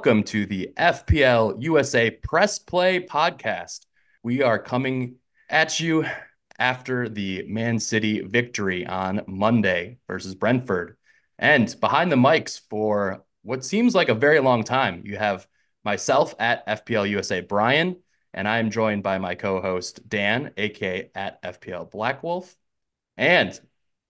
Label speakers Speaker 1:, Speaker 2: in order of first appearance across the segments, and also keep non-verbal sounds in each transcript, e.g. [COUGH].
Speaker 1: Welcome to the FPL USA Press Play podcast. We are coming at you after the Man City victory on Monday versus Brentford. And behind the mics for what seems like a very long time, you have myself at FPL USA Brian, and I am joined by my co-host Dan, aka at FPL Black Wolf, and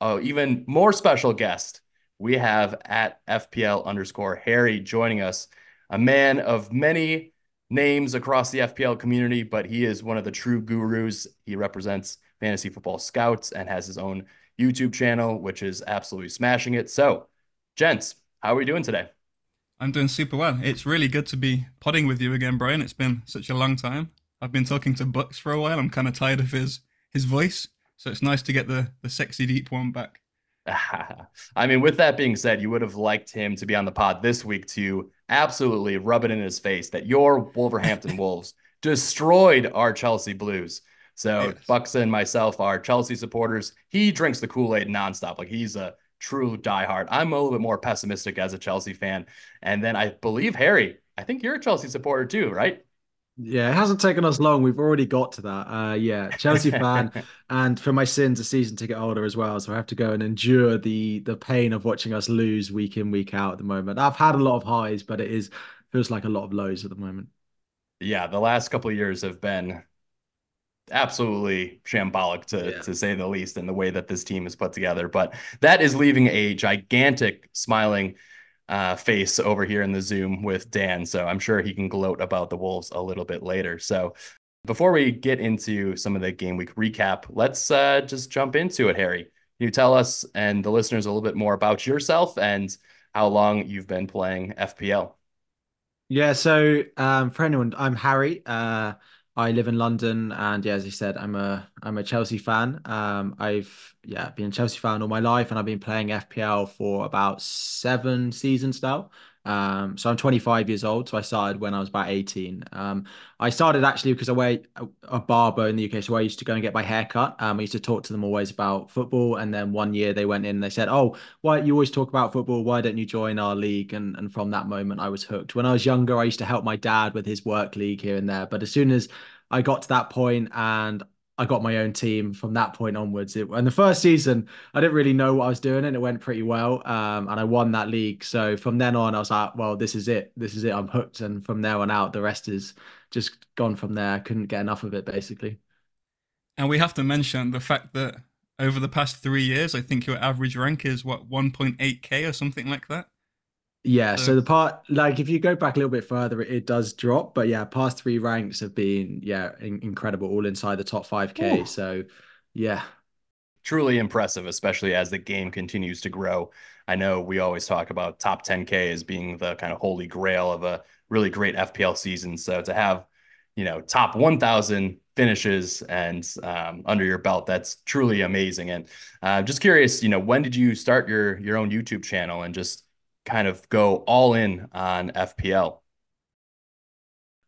Speaker 1: oh, even more special guest, we have at FPL underscore Harry joining us, a man of many names across the FPL community, but he is one of the true gurus. He represents Fantasy Football Scouts and has his own YouTube channel, which is absolutely smashing it. So, gents, how are we doing today?
Speaker 2: I'm doing super well. It's really good to be podding with you again, Brian. It's been such a long time. I've been talking to Bucks for a while. I'm kind of tired of his his voice, so it's nice to get the the sexy deep one back.
Speaker 1: I mean, with that being said, you would have liked him to be on the pod this week to absolutely rub it in his face that your Wolverhampton [LAUGHS] Wolves destroyed our Chelsea Blues. So yes. Bucks and myself are Chelsea supporters. He drinks the Kool Aid nonstop. Like he's a true diehard. I'm a little bit more pessimistic as a Chelsea fan. And then I believe Harry, I think you're a Chelsea supporter too, right?
Speaker 3: Yeah, it hasn't taken us long. We've already got to that. Uh, yeah, Chelsea [LAUGHS] fan, and for my sins, a season ticket holder as well. So I have to go and endure the the pain of watching us lose week in week out at the moment. I've had a lot of highs, but it is feels like a lot of lows at the moment.
Speaker 1: Yeah, the last couple of years have been absolutely shambolic to yeah. to say the least in the way that this team is put together. But that is leaving a gigantic smiling uh, face over here in the Zoom with Dan. So I'm sure he can gloat about the Wolves a little bit later. So before we get into some of the game week recap, let's uh, just jump into it, Harry. Can you tell us and the listeners a little bit more about yourself and how long you've been playing FPL?
Speaker 3: Yeah, so um, for anyone, I'm Harry. Uh, I live in London, and yeah, as you said, I'm a I'm a Chelsea fan. Um, I've yeah been a Chelsea fan all my life, and I've been playing FPL for about seven seasons now. Um, so I'm 25 years old. So I started when I was about 18. Um, I started actually because I wear a, barber in the UK, so I used to go and get my hair cut. Um, I used to talk to them always about football, and then one year they went in and they said, "Oh, why you always talk about football? Why don't you join our league?" And and from that moment, I was hooked. When I was younger, I used to help my dad with his work league here and there, but as soon as I got to that point and I got my own team from that point onwards. It, and the first season, I didn't really know what I was doing, and it went pretty well. Um, and I won that league. So from then on, I was like, well, this is it. This is it. I'm hooked. And from there on out, the rest is just gone from there. I couldn't get enough of it, basically.
Speaker 2: And we have to mention the fact that over the past three years, I think your average rank is what 1.8k or something like that.
Speaker 3: Yeah, so, so the part like if you go back a little bit further, it, it does drop, but yeah, past three ranks have been yeah in- incredible, all inside the top five k. So yeah,
Speaker 1: truly impressive, especially as the game continues to grow. I know we always talk about top 10K as being the kind of holy grail of a really great FPL season. So to have, you know, top 1000 finishes and um, under your belt, that's truly amazing. And uh, just curious, you know, when did you start your your own YouTube channel and just kind of go all in on FPL?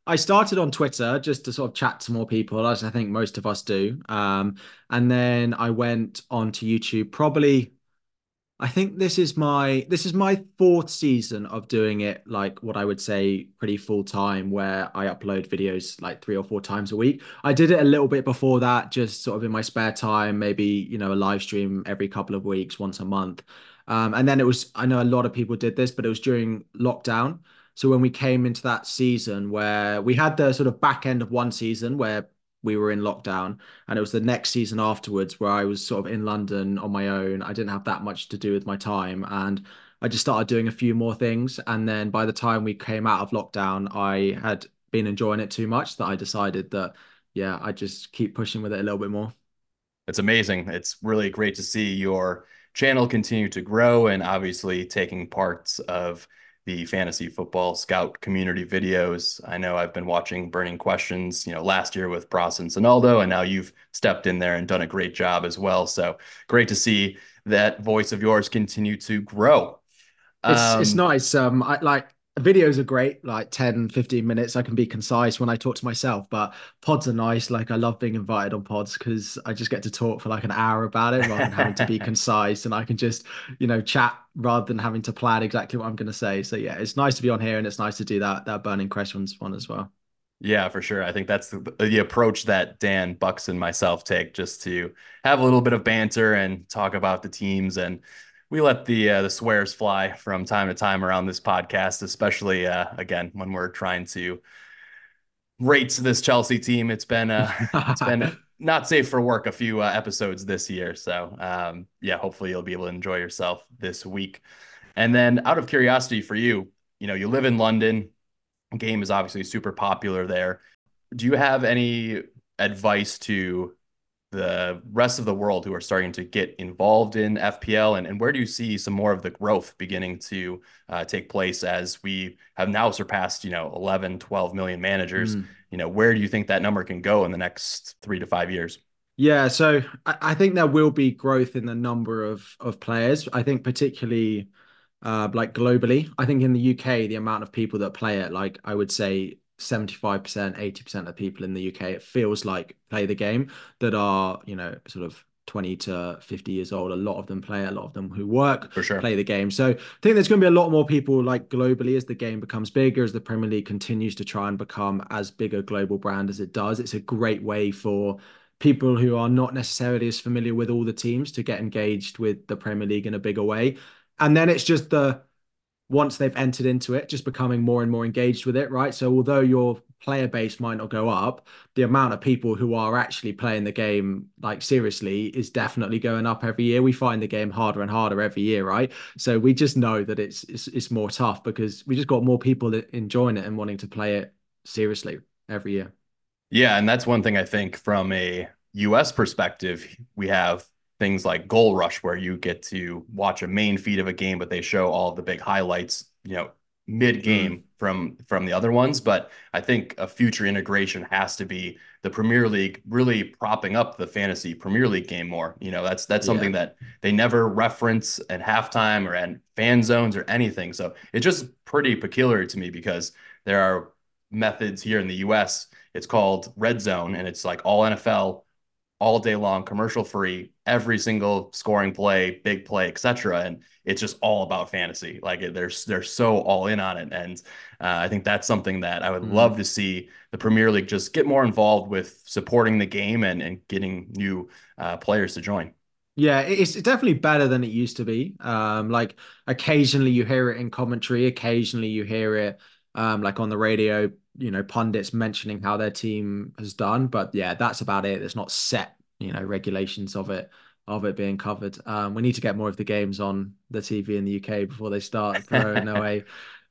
Speaker 3: I started on Twitter just to sort of chat to more people, as I think most of us do. Um, and then I went on to YouTube. Probably, I think this is my this is my fourth season of doing it like what I would say pretty full time, where I upload videos like three or four times a week. I did it a little bit before that, just sort of in my spare time, maybe you know a live stream every couple of weeks, once a month. Um, and then it was, I know a lot of people did this, but it was during lockdown. So when we came into that season where we had the sort of back end of one season where we were in lockdown, and it was the next season afterwards where I was sort of in London on my own. I didn't have that much to do with my time. And I just started doing a few more things. And then by the time we came out of lockdown, I had been enjoying it too much that I decided that, yeah, I just keep pushing with it a little bit more.
Speaker 1: It's amazing. It's really great to see your channel continue to grow and obviously taking parts of the fantasy football scout community videos. I know I've been watching Burning Questions, you know, last year with Bros and Sonaldo, and now you've stepped in there and done a great job as well. So great to see that voice of yours continue to grow.
Speaker 3: It's, um, it's nice. Um, I like videos are great, like 10, 15 minutes. I can be concise when I talk to myself, but pods are nice. Like I love being invited on pods because I just get to talk for like an hour about it rather than having to be [LAUGHS] concise. And I can just, you know, chat rather than having to plan exactly what I'm going to say. So yeah, it's nice to be on here and it's nice to do that, that Burning Questions one as well.
Speaker 1: Yeah, for sure. I think that's the, the approach that Dan Bucks and myself take just to have a little bit of banter and talk about the teams and we let the uh, the swears fly from time to time around this podcast, especially uh, again when we're trying to rate this Chelsea team. It's been uh, it's been [LAUGHS] not safe for work a few uh, episodes this year. So um, yeah, hopefully you'll be able to enjoy yourself this week. And then, out of curiosity for you, you know, you live in London. Game is obviously super popular there. Do you have any advice to the rest of the world who are starting to get involved in FPL? And, and where do you see some more of the growth beginning to uh, take place as we have now surpassed, you know, 11, 12 million managers? Mm. You know, where do you think that number can go in the next three to five years?
Speaker 3: Yeah, so I think there will be growth in the number of of players. I think particularly uh, like globally. I think in the UK, the amount of people that play it, like I would say 75%, 80% of people in the UK, it feels like play the game that are, you know, sort of 20 to 50 years old. A lot of them play, a lot of them who work
Speaker 1: sure.
Speaker 3: play the game. So I think there's going to be a lot more people like globally as the game becomes bigger, as the Premier League continues to try and become as big a global brand as it does. It's a great way for people who are not necessarily as familiar with all the teams to get engaged with the Premier League in a bigger way. And then it's just the once they've entered into it, just becoming more and more engaged with it, right? So although your player base might not go up, the amount of people who are actually playing the game like seriously is definitely going up every year. We find the game harder and harder every year, right? So we just know that it's it's, it's more tough because we just got more people enjoying it and wanting to play it seriously every year.
Speaker 1: Yeah, and that's one thing I think from a US perspective, we have things like Goal Rush, where you get to watch a main feed of a game, but they show all the big highlights, you know, mid game mm. from from the other ones. But I think a future integration has to be the Premier League really propping up the fantasy Premier League game more. You know, that's that's something yeah. that they never reference at halftime or at fan zones or anything. So it's just pretty peculiar to me because there are methods here in the US. It's called red zone and it's like all NFL all day long, commercial free, every single scoring play, big play, etc. And it's just all about fantasy. Like they're they're so all in on it, and uh, I think that's something that I would mm. love to see the Premier League just get more involved with supporting the game and and getting new uh, players to join.
Speaker 3: Yeah, it's definitely better than it used to be. Um, like occasionally you hear it in commentary, occasionally you hear it um, like on the radio you know pundits mentioning how their team has done but yeah that's about it. There's not set you know regulations of it of it being covered. Um, we need to get more of the games on the tv in the uk before they start throwing [LAUGHS] away.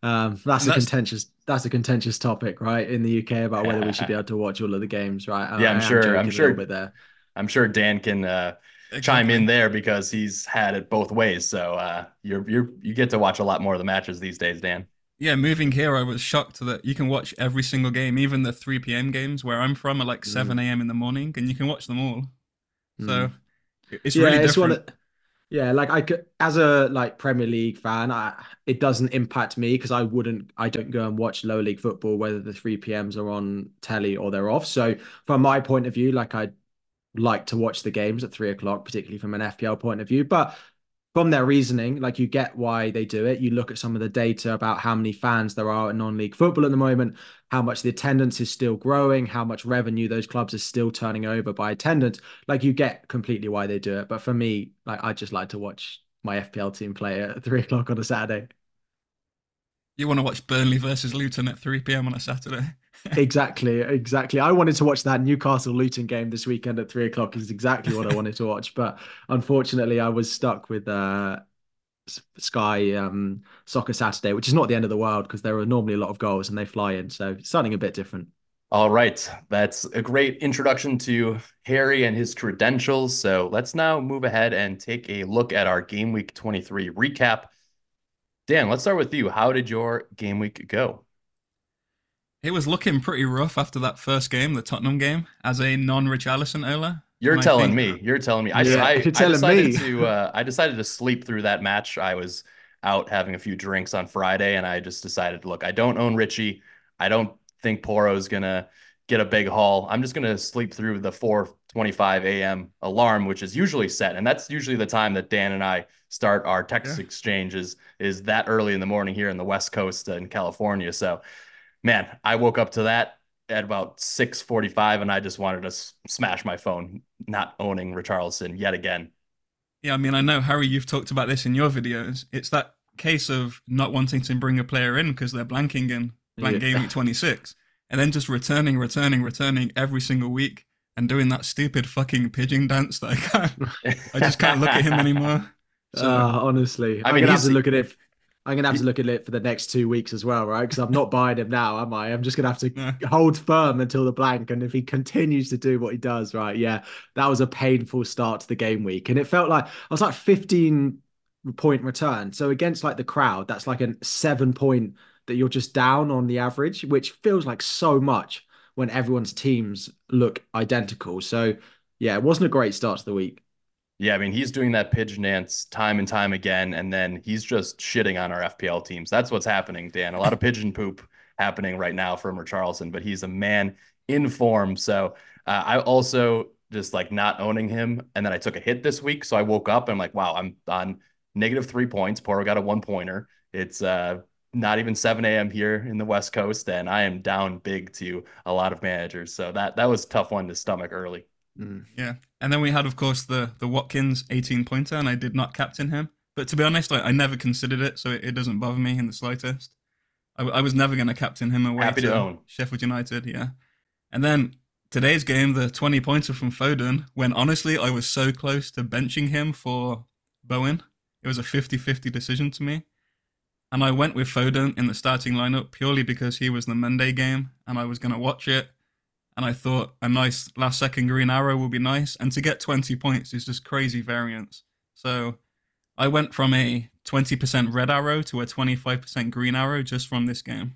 Speaker 3: Um, that's, that's, a contentious that's a contentious topic right in the uk about whether we should be [LAUGHS] able to watch all of the games right?
Speaker 1: Yeah i'm sure i'm sure bit there. I'm sure dan can uh, chime in there because he's had it both ways. So uh, you're you're you get to watch a lot more of the matches these days dan
Speaker 2: yeah, moving here, I was shocked that you can watch every single game, even the 3 p.m. games where I'm from are like 7 a.m. Mm. in the morning, and you can watch them all. So mm. it's yeah, really different. It's
Speaker 3: yeah, like I could, as a like Premier League fan, I, it doesn't impact me because I wouldn't, I don't go and watch lower league football whether the 3 p.m.s are on telly or they're off. So from my point of view, like I like to watch the games at three o'clock, particularly from an FPL point of view. But from their reasoning, like you get why they do it. You look at some of the data about how many fans there are in non-league football at the moment, how much the attendance is still growing, how much revenue those clubs are still turning over by attendance. Like you get completely why they do it. But for me, like I just like to watch my FPL team play at [LAUGHS] three o'clock on a Saturday.
Speaker 2: You want to watch Burnley versus Luton at 3 p.m. on a Saturday?
Speaker 3: Exactly, exactly. I wanted to watch that Newcastle Luton game this weekend at three o'clock. Is exactly what I wanted to watch, but unfortunately, I was stuck with uh, Sky um, Soccer Saturday, which is not the end of the world because there are normally a lot of goals and they fly in, so something a bit different.
Speaker 1: All right, that's a great introduction to Harry and his credentials. So let's now move ahead and take a look at our Game Week 23 recap. Dan, let's start with you. How did your game week go?
Speaker 2: It was looking pretty rough after that first game, the Tottenham game, as a non-Richarlison owner.
Speaker 1: You're telling me. You're telling me. I, yeah, I, I decided me. to. Uh, I decided to sleep through that match. I was out having a few drinks on Friday, and I just decided, look, I don't own Richie. I don't think Porro's gonna get a big haul. I'm just gonna sleep through the 4:25 a.m. alarm, which is usually set, and that's usually the time that Dan and I start our text yeah. exchanges. Is that early in the morning here in the West Coast in California? So, man, I woke up to that at about 6:45, and I just wanted to smash my phone, not owning Richarlison yet again.
Speaker 2: Yeah, I mean, I know Harry, you've talked about this in your videos. It's that case of not wanting to bring a player in because they're blanking in blank yeah. game week 26, and then just returning, returning, returning every single week and doing that stupid fucking pigeon dance that I can't. I just can't look at him anymore.
Speaker 3: So, [LAUGHS] uh, honestly, I mean, I have to look at it I'm gonna have to look at it for the next two weeks as well, right? Because I'm not buying him now, am I? I'm just gonna have to hold firm until the blank. And if he continues to do what he does, right? Yeah, that was a painful start to the game week, and it felt like I was like 15 point return. So against like the crowd, that's like a seven point that you're just down on the average, which feels like so much when everyone's teams look identical. So yeah, it wasn't a great start to the week.
Speaker 1: Yeah, I mean, he's doing that pigeon dance time and time again, and then he's just shitting on our FPL teams. That's what's happening, Dan. A lot of [LAUGHS] pigeon poop happening right now from Richarlison, but he's a man in form. So uh, I also just like not owning him, and then I took a hit this week, so I woke up and I'm like, wow, I'm on negative three points. Porro got a one pointer. It's uh, not even 7 a.m. here in the West Coast, and I am down big to a lot of managers. So that that was tough one to stomach early.
Speaker 2: Mm. Yeah, and then we had, of course, the the Watkins 18 pointer, and I did not captain him. But to be honest, I, I never considered it, so it, it, doesn't bother me in the slightest. I, I was never going to captain him away
Speaker 1: Happy to.
Speaker 2: Sheffield United. Yeah, and then today's game, the 20 pointer from Foden, when honestly I was so close to benching him for Bowen. It was a 50-50 decision to me. And I went with Foden in the starting lineup purely because he was the Monday game and I was going to watch it and I thought a nice last second green arrow would be nice. And to get 20 points is just crazy variance. So I went from a 20% red arrow to a 25% green arrow just from this game.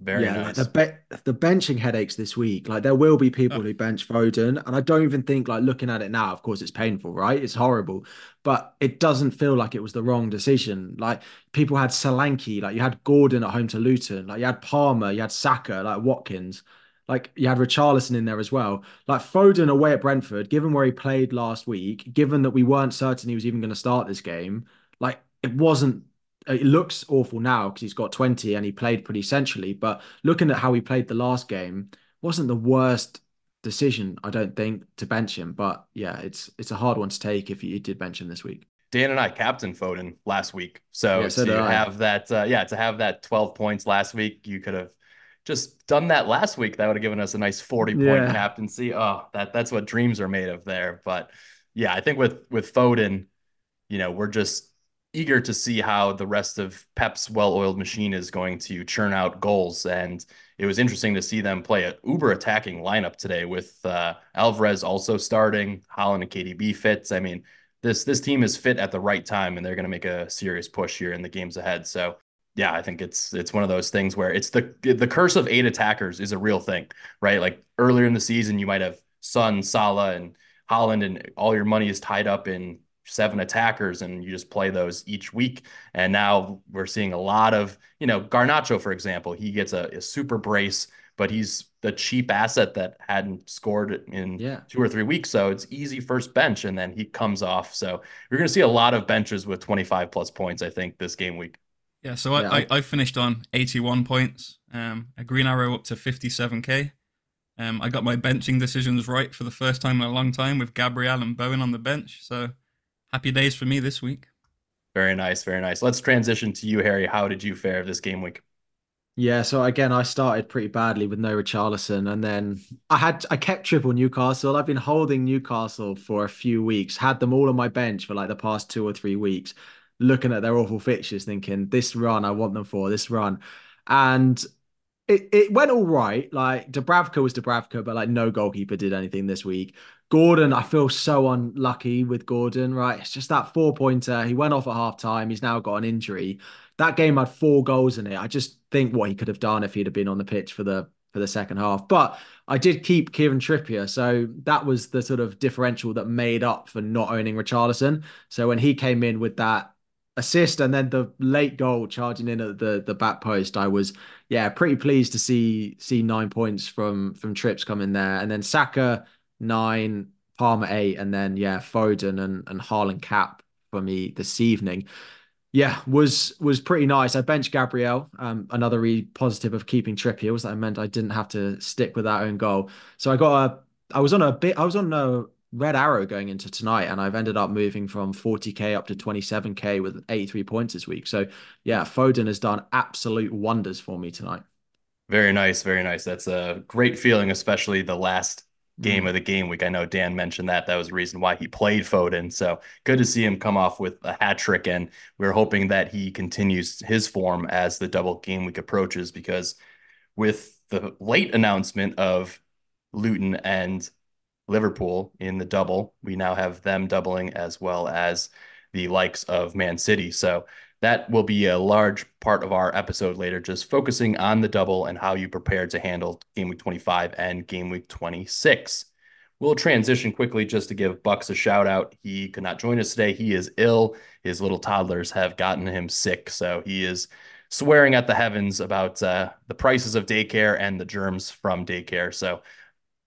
Speaker 1: Very yeah, nice.
Speaker 3: the be- the benching headaches this week. Like there will be people oh. who bench Foden, and I don't even think like looking at it now. Of course, it's painful, right? It's horrible, but it doesn't feel like it was the wrong decision. Like people had Solanke, like you had Gordon at home to Luton, like you had Palmer, you had Saka, like Watkins. Like you had Richarlison in there as well. Like Foden away at Brentford, given where he played last week, given that we weren't certain he was even going to start this game, like it wasn't. It looks awful now because he's got 20 and he played pretty centrally. But looking at how he played the last game, wasn't the worst decision, I don't think, to bench him. But yeah, it's it's a hard one to take if you did bench him this week.
Speaker 1: Dan and I captained Foden last week, so, yeah, so to have that, uh, yeah, to have that 12 points last week, you could have just done that last week, that would have given us a nice 40 point yeah. captaincy. Oh, that that's what dreams are made of there. But yeah, I think with with Foden, you know, we're just eager to see how the rest of Pep's well-oiled machine is going to churn out goals. And it was interesting to see them play an uber attacking lineup today with uh, Alvarez also starting, Haaland and KDB fits. I mean, this this team is fit at the right time, and they're going to make a serious push here in the games ahead. So yeah, I think it's it's one of those things where it's the the curse of eight attackers is a real thing, right? Like earlier in the season, you might have Son, Salah, and Haaland, and all your money is tied up in seven attackers, and you just play those each week. And now we're seeing a lot of, you know, Garnacho, for example, he gets a, a super brace, but he's the cheap asset that hadn't scored in yeah. two or three weeks. So it's easy first bench, and then he comes off. So you're going to see a lot of benches with 25 plus points, I think, this game week.
Speaker 2: Yeah, so yeah, I, I, I, finished on 81 points, um, a green arrow up to 57k. Um, I got my benching decisions right for the first time in a long time with Gabriel and Bowen on the bench. So happy days for me this week.
Speaker 1: Very nice, very nice. Let's transition to you, Harry. How did you fare this game week?
Speaker 3: Yeah, so again, I started pretty badly with no Richarlison, and then I had I kept triple Newcastle. I've been holding Newcastle for a few weeks, had them all on my bench for like the past two or three weeks looking at their awful fixtures, thinking this run I want them for this run, and it, it went all right. Like Dubravka was Dubravka, but like no goalkeeper did anything this week. Gordon, I feel so unlucky with Gordon. Right, it's just that four pointer. He went off at half time. He's now got an injury. That game had four goals in it. I just think what he could have done if he'd have been on the pitch for the for the second half. But I did keep Kieran Trippier, so that was the sort of differential that made up for not owning Richarlison. So when he came in with that assist and then the late goal charging in at the the back post. I was yeah pretty pleased to see see nine points from from Trips come in there, and then Saka nine, Palmer eight, and then yeah Foden and and Haaland cap for me this evening. Yeah, was was pretty nice. I benched Gabriel. Um, another really positive of keeping Trippier was that I meant I didn't have to stick with that own goal. So I got a. I was on a bit. I was on a red arrow going into tonight, and I've ended up moving from 40k up to 27k with 83 points this week. So yeah, Foden has done absolute wonders for me tonight.
Speaker 1: Very nice, very nice. That's a great feeling, especially the last game mm. of the game week. I know Dan mentioned that. That was the reason why he played Foden. So good to see him come off with a hat trick. And we're hoping that he continues his form as the double game week approaches because with the late announcement of Luton and Liverpool in the double, we now have them doubling as well as the likes of Man City. So that will be a large part of our episode later, just focusing on the double and how you prepare to handle game week 25 and game week 26. We'll transition quickly just to give Bucks a shout out. He could not join us today. He is ill. His little toddlers have gotten him sick. So he is swearing at the heavens about uh, the prices of daycare and the germs from daycare. So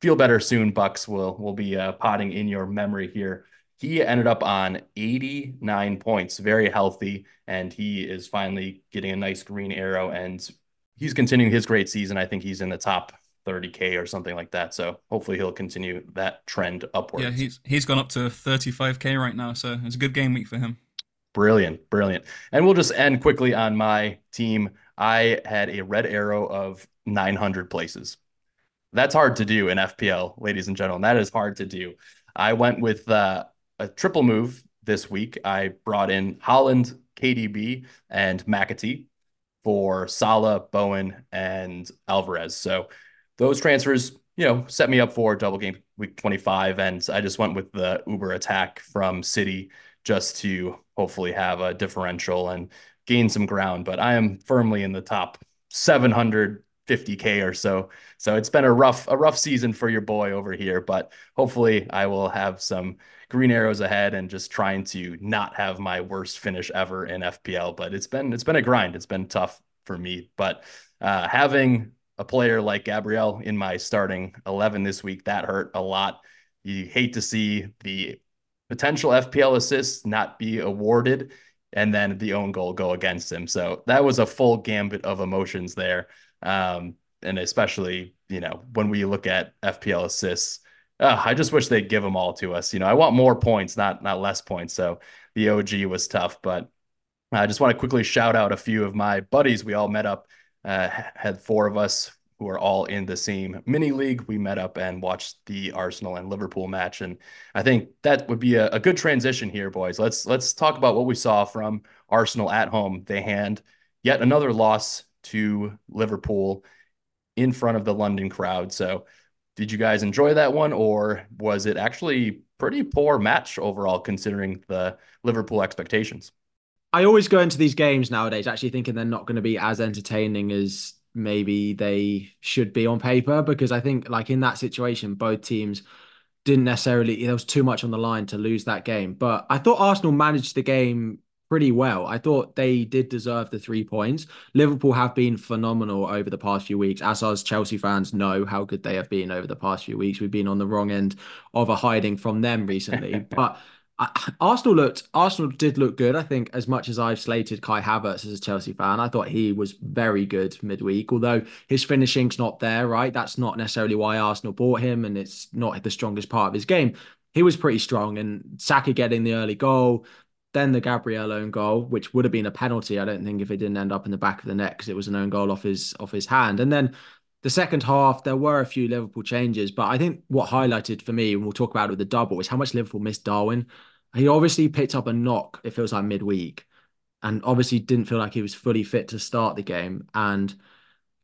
Speaker 1: feel better soon, Bucks. Will will be uh, potting in your memory here he ended up on 89 points, very healthy, and he is finally getting a nice green arrow and he's continuing his great season. I think he's in the top 30k or something like that. So hopefully he'll continue that trend upwards.
Speaker 2: Yeah, he's he's gone up to 35k right now, so it's a good game week for him.
Speaker 1: Brilliant, brilliant. And we'll just end quickly on my team. I had a red arrow of 900 places. That's hard to do in FPL, ladies and gentlemen. That is hard to do. I went with uh, a triple move this week. I brought in Haaland, KDB, and McAtee for Salah, Bowen, and Alvarez. So those transfers, you know, set me up for double game week 25. And I just went with the Uber attack from City just to hopefully have a differential and gain some ground. But I am firmly in the top 750k or so. So it's been a rough, a rough season for your boy over here. But hopefully I will have some green arrows ahead and just trying to not have my worst finish ever in FPL. But it's been it's been a grind. It's been tough for me. But uh, having a player like Gabriel in my starting 11 this week, that hurt a lot. You hate to see the potential FPL assists not be awarded and then the own goal go against him. So that was a full gambit of emotions there. Um, and especially, you know, when we look at FPL assists, uh, I just wish they'd give them all to us. You know, I want more points, not not less points. So the OG was tough, but I just want to quickly shout out a few of my buddies. We all met up, uh, had four of us who are all in the same mini league. We met up and watched the Arsenal and Liverpool match, and I think that would be a, a good transition here, boys. Let's let's talk about what we saw from Arsenal at home. They hand yet another loss to Liverpool in front of the London crowd. So did you guys enjoy that one, or was it actually pretty poor match overall considering the Liverpool expectations?
Speaker 3: I always go into these games nowadays actually thinking they're not going to be as entertaining as maybe they should be on paper because I think like in that situation both teams didn't necessarily there was too much on the line to lose that game but I thought Arsenal managed the game pretty well. I thought they did deserve the three points. Liverpool have been phenomenal over the past few weeks. As us Chelsea fans know how good they have been over the past few weeks. We've been on the wrong end of a hiding from them recently. [LAUGHS] but uh, Arsenal looked Arsenal did look good. I think as much as I've slated Kai Havertz as a Chelsea fan, I thought he was very good midweek. Although his finishing's not there, right? That's not necessarily why Arsenal bought him, and it's not the strongest part of his game. He was pretty strong, and Saka getting the early goal, then the Gabriel own goal, which would have been a penalty. I don't think if it didn't end up in the back of the net because it was an own goal off his off his hand. And then the second half, there were a few Liverpool changes, but I think what highlighted for me, and we'll talk about it with the double, is how much Liverpool missed Darwin. He obviously picked up a knock. It feels like midweek, and obviously didn't feel like he was fully fit to start the game. And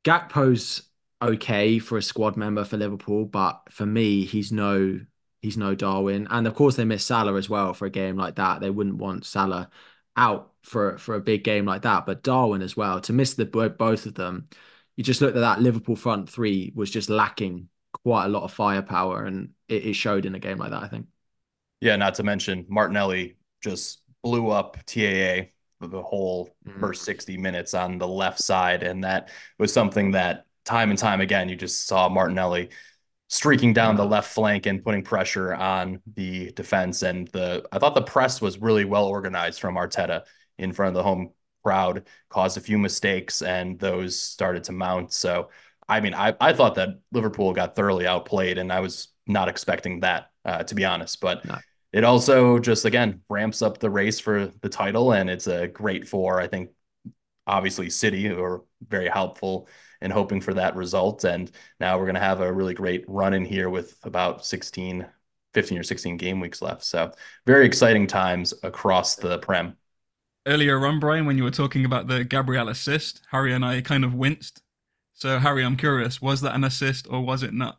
Speaker 3: Gakpo's okay for a squad member for Liverpool, but for me, he's no he's no Darwin. And of course, they miss Salah as well for a game like that. They wouldn't want Salah out for for a big game like that. But Darwin as well to miss the both of them. You just looked at that Liverpool front three was just lacking quite a lot of firepower, and it, it showed in a game like that. I think.
Speaker 1: Yeah, not to mention Martinelli just blew up TAA the whole mm. first 60 minutes on the left side. And that was something that time and time again, you just saw Martinelli streaking down the left flank and putting pressure on the defense. And the I thought the press was really well organized from Arteta in front of the home crowd, caused a few mistakes, and those started to mount. So I mean, I, I thought that Liverpool got thoroughly outplayed, and I was not expecting that, uh, to be honest. But no. it also just again ramps up the race for the title, and it's a great for I think obviously City are very helpful in hoping for that result. And now we're going to have a really great run in here with about 16, 15 or 16 game weeks left. So very exciting times across the Prem.
Speaker 2: Earlier on, Brian, when you were talking about the Gabriel assist, Harry and I kind of winced. So, Harry, I'm curious, was that an assist or was it not?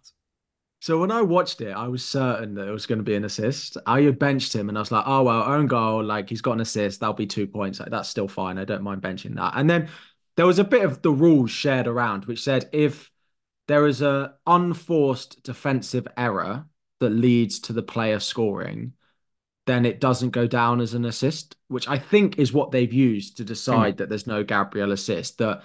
Speaker 3: So when I watched it, I was certain that it was going to be an assist. I had benched him and I was like, oh, well, own goal, like he's got an assist. That'll be two points. Like, that's still fine. I don't mind benching that. And then there was a bit of the rules shared around, which said if there is a unforced defensive error that leads to the player scoring, then it doesn't go down as an assist, which I think is what they've used to decide mm. that there's no Gabriel assist. That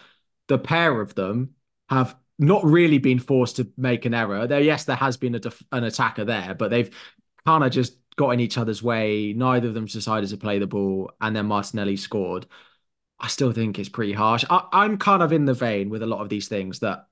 Speaker 3: the pair of them have not really been forced to make an error. There, yes, there has been a def- an attacker there, but they've kind of just got in each other's way. Neither of them decided to play the ball, and then Martinelli scored. I still think it's pretty harsh. I, I'm kind of in the vein with a lot of these things that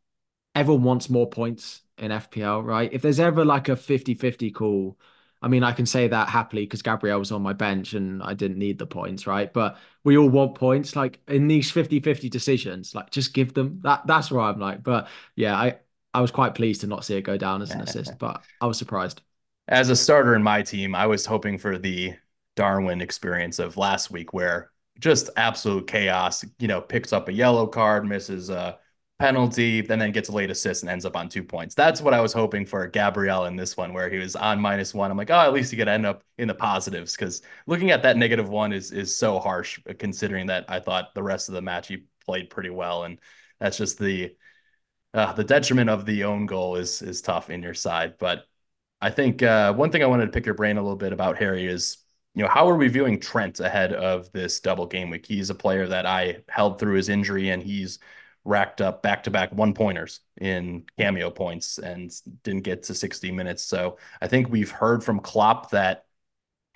Speaker 3: everyone wants more points in FPL, right? If there's ever like a 50 50 call, I mean, I can say that happily because Gabriel was on my bench and I didn't need the points, right? But we all want points. Like in these 50 50 decisions, like just give them that. That's where I'm like, but yeah, I, I was quite pleased to not see it go down as an assist, [LAUGHS] but I was surprised.
Speaker 1: As a starter in my team, I was hoping for the Darwin experience of last week where just absolute chaos, you know, picks up a yellow card, misses a penalty, and then gets a late assist and ends up on two points. That's what I was hoping for Gabriel in this one, where he was on minus one. I'm like, oh, at least he could end up in the positives because looking at that negative one is is so harsh, considering that I thought the rest of the match he played pretty well, and that's just the uh, the detriment of the own goal is is tough in your side. But I think uh, one thing I wanted to pick your brain a little bit about Harry is you know, how are we viewing Trent ahead of this double game week? He's a player that I held through his injury and he's racked up back to back one pointers in cameo points and didn't get to 60 minutes. So I think we've heard from Klopp that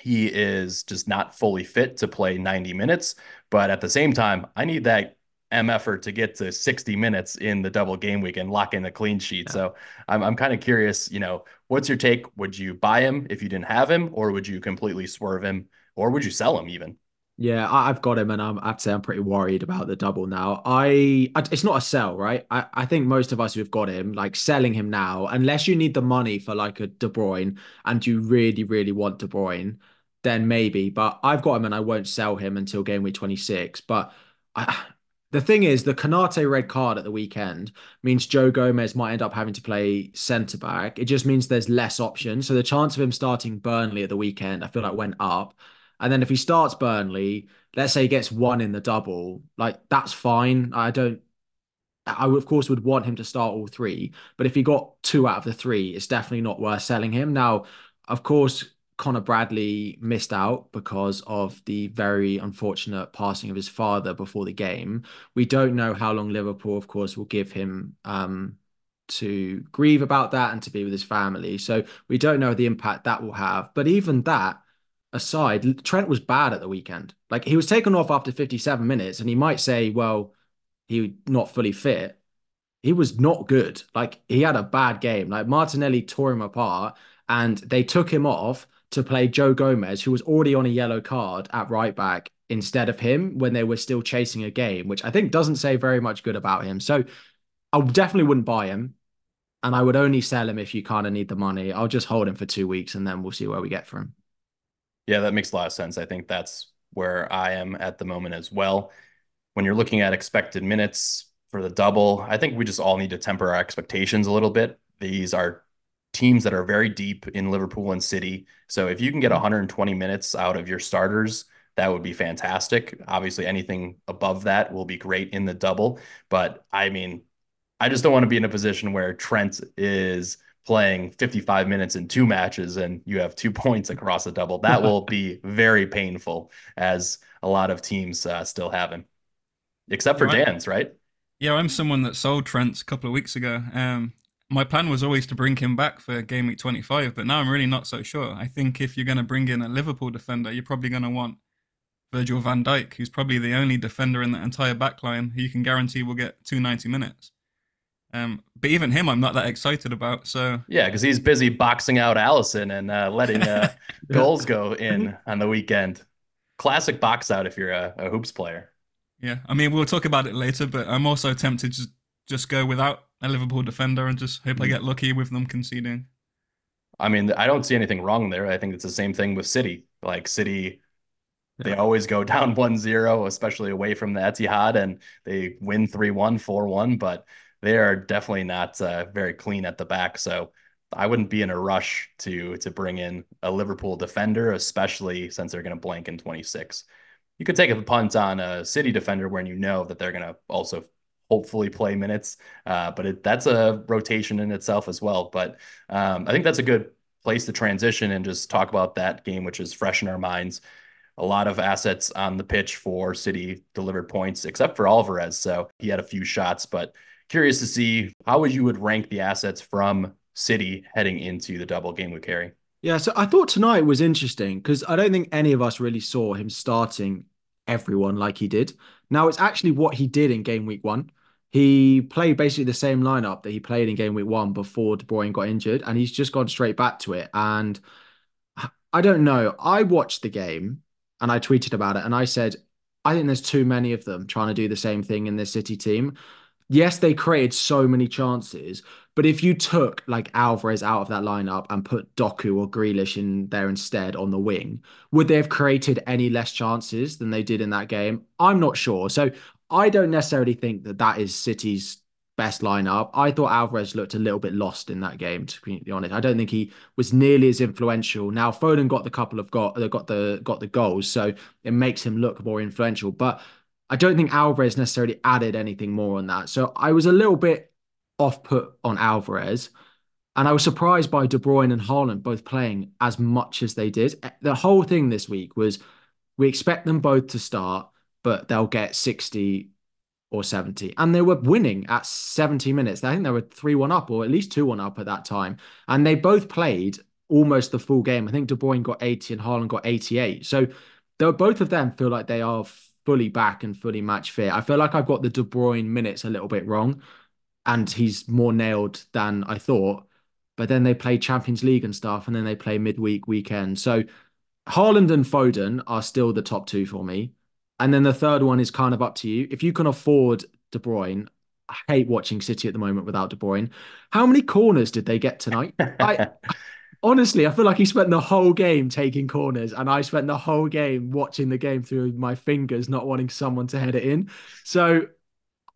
Speaker 1: he is just not fully fit to play 90 minutes. But at the same time, I need that M effort to get to 60 minutes in the double game week and lock in the clean sheet. Yeah. So I'm, I'm kind of curious, you know, what's your take? Would you buy him if you didn't have him, or would you completely swerve him, or would you sell him even?
Speaker 3: Yeah, I've got him, and I'm, I'd say I'm pretty worried about the double now. I, it's not a sell, right? I, I think most of us who've got him, like selling him now, unless you need the money for like a De Bruyne and you really, really want De Bruyne, then maybe. But I've got him, and I won't sell him until game week 26. But I, the thing is, the Konate red card at the weekend means Joe Gomez might end up having to play centre back. It just means there's less options. So the chance of him starting Burnley at the weekend, I feel like went up. And then if he starts Burnley, let's say he gets one in the double, like that's fine. I don't. I of course would want him to start all three, but if he got two out of the three, it's definitely not worth selling him. Now, of course, Connor Bradley missed out because of the very unfortunate passing of his father before the game. We don't know how long Liverpool, of course, will give him um, to grieve about that and to be with his family. So we don't know the impact that will have. But even that, aside, Trent was bad at the weekend. Like he was taken off after 57 minutes, and he might say, well, he not fully fit. He was not good. Like he had a bad game. Like Martinelli tore him apart, and they took him off to play Joe Gomez, who was already on a yellow card at right back instead of him when they were still chasing a game, which I think doesn't say very much good about him. So I definitely wouldn't buy him. And I would only sell him if you kind of need the money. I'll just hold him for two weeks and then we'll see where we get for him.
Speaker 1: Yeah, that makes a lot of sense. I think that's where I am at the moment as well. When you're looking at expected minutes for the double, I think we just all need to temper our expectations a little bit. These are teams that are very deep in Liverpool and City. So if you can get 120 minutes out of your starters, that would be fantastic. Obviously, anything above that will be great in the double. But I mean, I just don't want to be in a position where Trent is playing 55 minutes in two matches and you have two [LAUGHS] points across a double. That will be very painful as a lot of teams uh, still have him, except for. Dan's, right?
Speaker 2: Yeah, I'm someone that sold Trent a couple of weeks ago. Um, my plan was always to bring him back for game week 25, but now I'm really not so sure. I think if you're going to bring in a Liverpool defender, you're probably going to want Virgil van Dijk, who's probably the only defender in that entire backline who you can guarantee will get 290 minutes. Um, but even him, I'm not that excited about. So
Speaker 1: yeah, because he's busy boxing out Alisson and uh, letting uh, [LAUGHS] goals go in on the weekend. Classic box out if you're a, a, hoops player.
Speaker 2: Yeah, I mean we'll talk about it later, but I'm also tempted to just go without a Liverpool defender and just hope I get lucky with them conceding.
Speaker 1: I mean, I don't see anything wrong there. I think it's the same thing with City. Like City, yeah. they always go [LAUGHS] down 1-0, especially away from the Etihad, and they win 3-1, 4-1, but they are definitely not uh, very clean at the back. So I wouldn't be in a rush to to bring in a Liverpool defender, especially since they're going to blank in 26. You could take a punt on a City defender when you know that they're going to also hopefully play minutes. Uh, but it, that's a rotation in itself as well. But um, I think that's a good place to transition and just talk about that game, which is fresh in our minds. A lot of assets on the pitch for City delivered points, except for Alvarez. So he had a few shots, but curious to see how would you would rank the assets from City heading into the double game with Carey.
Speaker 3: Yeah, so I thought tonight was interesting because I don't think any of us really saw him starting everyone like he did. Now it's actually what he did in game week one. He played basically the same lineup that he played in game week one before De Bruyne got injured, and he's just gone straight back to it. And I don't know. I watched the game and I tweeted about it, and I said, I think there's too many of them trying to do the same thing in this City team. Yes, they created so many chances, but if you took like Alvarez out of that lineup and put Doku or Grealish in there instead on the wing, would they have created any less chances than they did in that game? I'm not sure. So I don't necessarily think that that is City's best lineup. I thought Alvarez looked a little bit lost in that game, to be honest. I don't think he was nearly as influential. Now Foden got the couple of got uh, got the got the goals, so it makes him look more influential. But I don't think Alvarez necessarily added anything more on that. So I was a little bit off put on Alvarez. And I was surprised by De Bruyne and Haaland both playing as much as they did. The whole thing this week was we expect them both to start but they'll get 60 or 70. And they were winning at 70 minutes. I think they were 3 1 up or at least 2 1 up at that time. And they both played almost the full game. I think De Bruyne got 80 and Haaland got 88. So both of them feel like they are fully back and fully match fit. I feel like I've got the De Bruyne minutes a little bit wrong and he's more nailed than I thought. But then they play Champions League and stuff, and then they play midweek weekend. So Haaland and Foden are still the top two for me. And then the third one is kind of up to you. If you can afford De Bruyne, I hate watching City at the moment without De Bruyne. How many corners did they get tonight? I [LAUGHS] honestly, I feel like he spent the whole game taking corners, and I spent the whole game watching the game through my fingers, not wanting someone to head it in. So